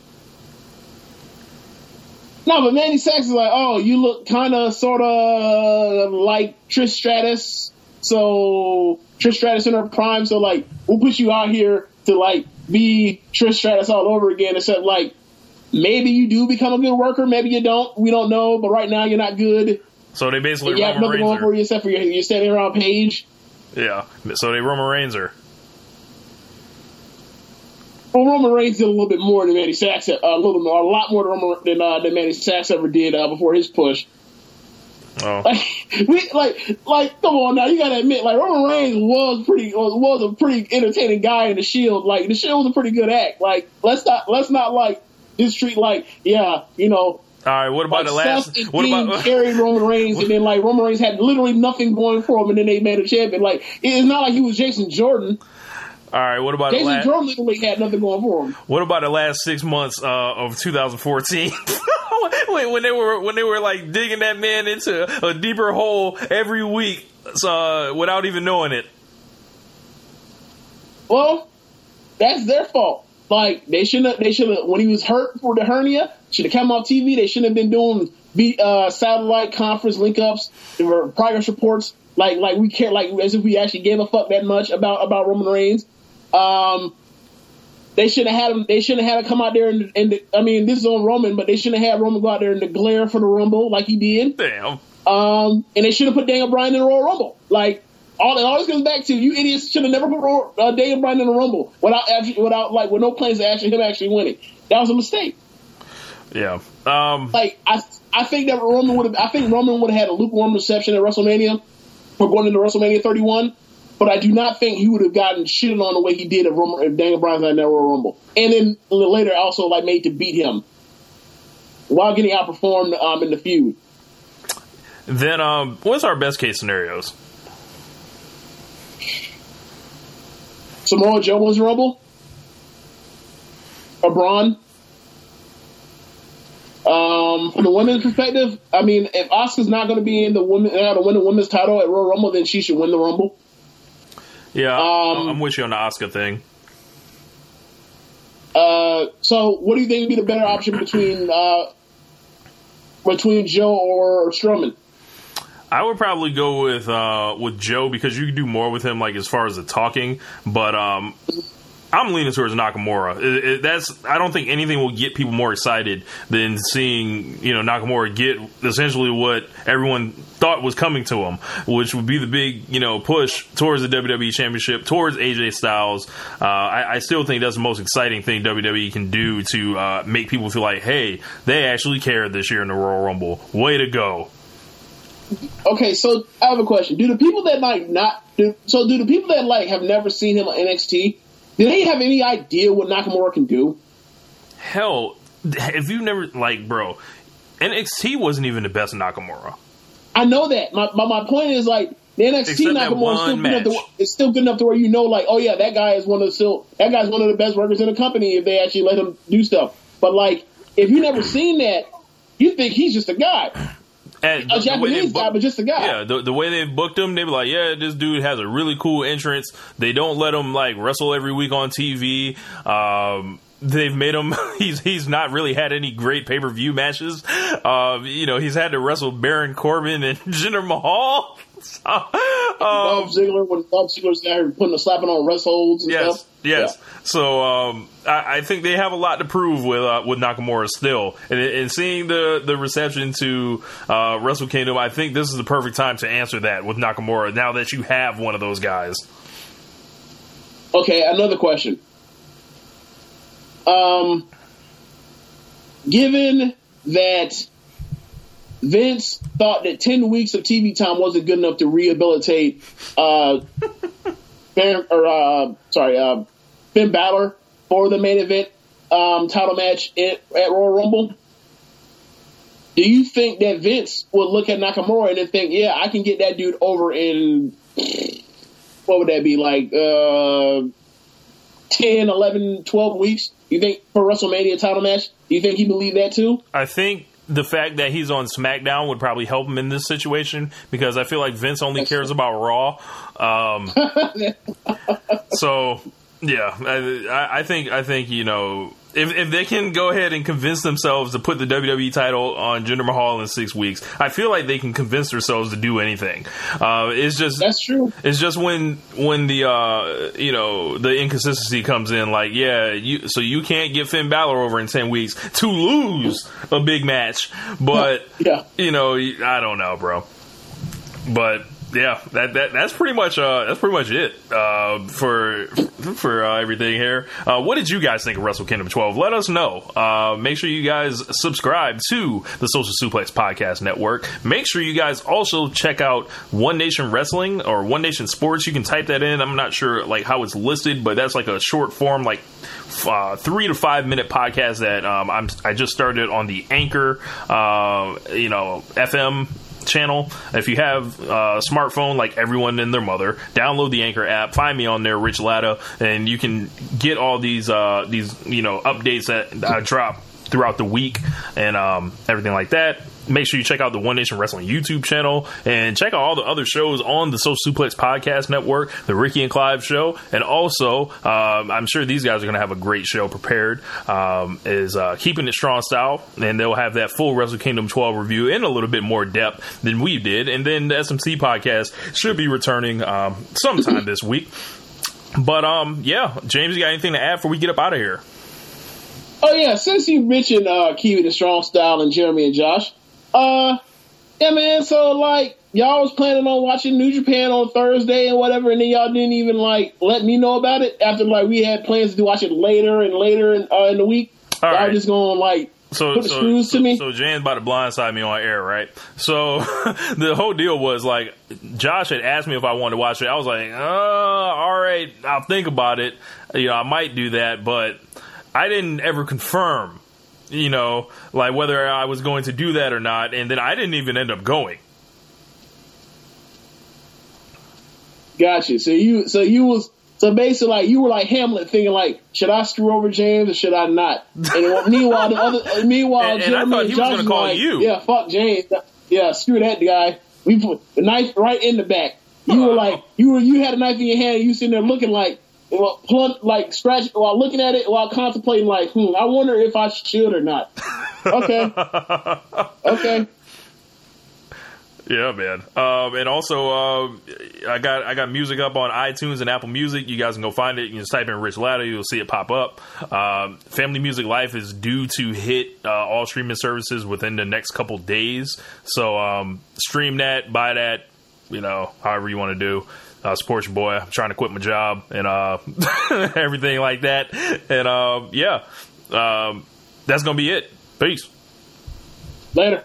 No, but Manny Sachs is like, oh, you look kind of, sort of like Trish Stratus. So Trish Stratus in her prime. So like, we'll put you out here to like be Trish Stratus all over again. Except like, maybe you do become a good worker, maybe you don't. We don't know. But right now, you're not good. So they basically You have nothing going for you except for you're, you're standing around Paige. Yeah, so they Roman Reigns her. Well, Roman Reigns did a little bit more than Manny Sachs, uh, a little more, a lot more than Roman, than, uh, than Mandy Sachs ever did uh, before his push. Oh, (laughs) Like we like like come on now, you gotta admit like Roman Reigns was pretty was, was a pretty entertaining guy in the Shield. Like the Shield was a pretty good act. Like let's not let's not like just treat like yeah you know all right. What about like the last? Seth and What Dean about? (laughs) carried Roman Reigns and then like Roman Reigns had literally nothing going for him and then they made a champion. Like it's not like he was Jason Jordan. All right. What about the last? Had nothing going for him. What about the last six months uh, of 2014? (laughs) when, when they were when they were like digging that man into a deeper hole every week, uh, without even knowing it. Well, that's their fault. Like they shouldn't. have They should have when he was hurt for the hernia. Should have come off TV. They shouldn't have been doing be, uh, satellite conference link ups, progress reports. Like like we care like as if we actually gave a fuck that much about about Roman Reigns. Um, they should have had him. They shouldn't have had him come out there and, and I mean this is on Roman, but they shouldn't have had Roman go out there in the glare for the Rumble like he did. Damn. Um, and they should have put Daniel Bryan in the Royal Rumble. Like all it always comes back to you idiots should have never put uh, Daniel Bryan in the Rumble without actually, without like with no plans to actually him actually winning. That was a mistake. Yeah. Um. Like I I think that Roman would have I think Roman would have had a lukewarm reception at WrestleMania for going into WrestleMania 31. But I do not think he would have gotten shitted on the way he did if, Roman, if Daniel Bryan's not in that Royal Rumble. And then later also like made to beat him while getting outperformed um, in the feud. Then um. What's our best case scenarios? Samoa Joe was Rumble. Or Braun. Um, from the women's perspective, I mean, if Asuka's not going to be in the women, uh, to win the women's title at Royal Rumble, then she should win the Rumble. Yeah. Um, I'm with you on the Asuka thing. Uh, so what do you think would be the better option between uh, between Joe or Strowman? I would probably go with uh, with Joe because you can do more with him, like as far as the talking. But um, I'm leaning towards Nakamura. It, it, that's I don't think anything will get people more excited than seeing you know Nakamura get essentially what everyone thought was coming to him, which would be the big you know push towards the WWE Championship, towards AJ Styles. Uh, I, I still think that's the most exciting thing WWE can do to uh, make people feel like, hey, they actually cared this year in the Royal Rumble. Way to go! okay, so I have a question. Do the people that like not do so? Do the people that like have never seen him on NXT? Do they have any idea what Nakamura can do? Hell, if you never like, bro, NXT wasn't even the best Nakamura. I know that. My my, my point is like the NXT Except Nakamura is still, good enough to, it's still good enough to where you know, like, oh yeah, that guy is one of the still that guy's one of the best workers in the company if they actually let him do stuff. But like, if you never seen that, you think he's just a guy, And a Japanese guy, but just a guy. Yeah, the, the way they've booked him, they be like, yeah, this dude has a really cool entrance. They don't let him like wrestle every week on TV. Um, they've made him. (laughs) He's he's not really had any great pay per view matches. Um, you know, he's had to wrestle Baron Corbin and (laughs) Jinder Mahal. (laughs) Um, Dolph Ziggler when Dolph Ziggler's there putting a slapping on rest holds and Yes, stuff. yes. So um, I, I think they have a lot to prove with uh, with Nakamura still, and, and seeing the the reception to uh, Wrestle Kingdom, I think this is the perfect time to answer that with Nakamura. Now that you have one of those guys, Okay, another question. Um, given that Vince thought that ten weeks of TV time wasn't good enough to rehabilitate, uh, (laughs) Baron, or uh, sorry, uh, Finn Balor for the main event um, title match at, at Royal Rumble. Do you think that Vince would look at Nakamura and then think, yeah, I can get that dude over in (sniffs) what would that be like uh 10, 11, 12 weeks? You think for WrestleMania title match? Do you think he believed that too? I think the fact that he's on SmackDown would probably help him in this situation because I feel like Vince only cares about Raw. Um, (laughs) so yeah, I, I- I think I think you know if if they can go ahead and convince themselves to put the WWE title on Jinder Mahal in six weeks, I feel like they can convince themselves to do anything. Uh, it's just That's true. it's just when when the uh, you know the inconsistency comes in, like yeah, you so you can't get Finn Balor over in ten weeks to lose a big match, but (laughs) Yeah. you know I don't know, bro. But yeah, that, that that's pretty much uh that's pretty much it uh, for for uh, everything here. Uh, what did you guys think of Wrestle Kingdom 12? Let us know. Uh, make sure you guys subscribe to the Social Suplex Podcast Network. Make sure you guys also check out One Nation Wrestling or One Nation Sports. You can type that in. I'm not sure like how it's listed, but that's like a short form like uh, three to five minute podcast that um, I just started on the Anchor, uh, you know, FM channel. If you have a smartphone, like everyone and their mother, download the Anchor app. Find me on there, Rich Latta, and you can get all these uh, these you know updates that I drop throughout the week and um, everything like that. Make sure you check out the One Nation Wrestling YouTube channel and check out all the other shows on the Social Suplex Podcast Network, the Ricky and Clive Show, and also um, I'm sure these guys are going to have a great show prepared. Um, is uh, keeping it strong style, and they'll have that full Wrestle Kingdom 12 review in a little bit more depth than we did, and then the SMC podcast should be returning um, sometime this week. But um, yeah, James, you got anything to add before we get up out of here? Oh yeah, since you mentioned uh Kiwi the Strong Style and Jeremy and Josh, uh yeah man, so like y'all was planning on watching New Japan on Thursday and whatever, and then y'all didn't even like let me know about it after like we had plans to watch it later and later in, uh, in the week. All y'all right. just going like so put the so, screws so, to me. so Jan's about to blindside me on air, right? So (laughs) the whole deal was like Josh had asked me if I wanted to watch it. I was like, uh, all right, I'll think about it. You know, I might do that, but I didn't ever confirm, you know, like whether I was going to do that or not, and then I didn't even end up going. Gotcha. So you, so you was, so basically, like you were like Hamlet, thinking like, should I screw over James or should I not? And (laughs) meanwhile, the other, uh, meanwhile, And- and I thought and he was Josh gonna call like, you. Yeah, fuck James. Yeah, screw that guy. We put the knife right in the back. You were uh-huh. like, you were, you had a knife in your hand. and You sitting there looking like, well, plug, like scratch while looking at it while contemplating like, hmm, I wonder if I should or not. Okay, (laughs) okay. Yeah, man. Um, and also, um, I got I got music up on iTunes and Apple Music. You guys can go find it. You can just type in Rich Latta. You'll see it pop up. Um, Family Music Life is due to hit uh, all streaming services within the next couple days. So um, stream that, buy that. You know, however you want to do. Uh, support your boy. I'm trying to quit my job and uh, (laughs) everything like that. And um, yeah, um, that's gonna be it. Peace. Later.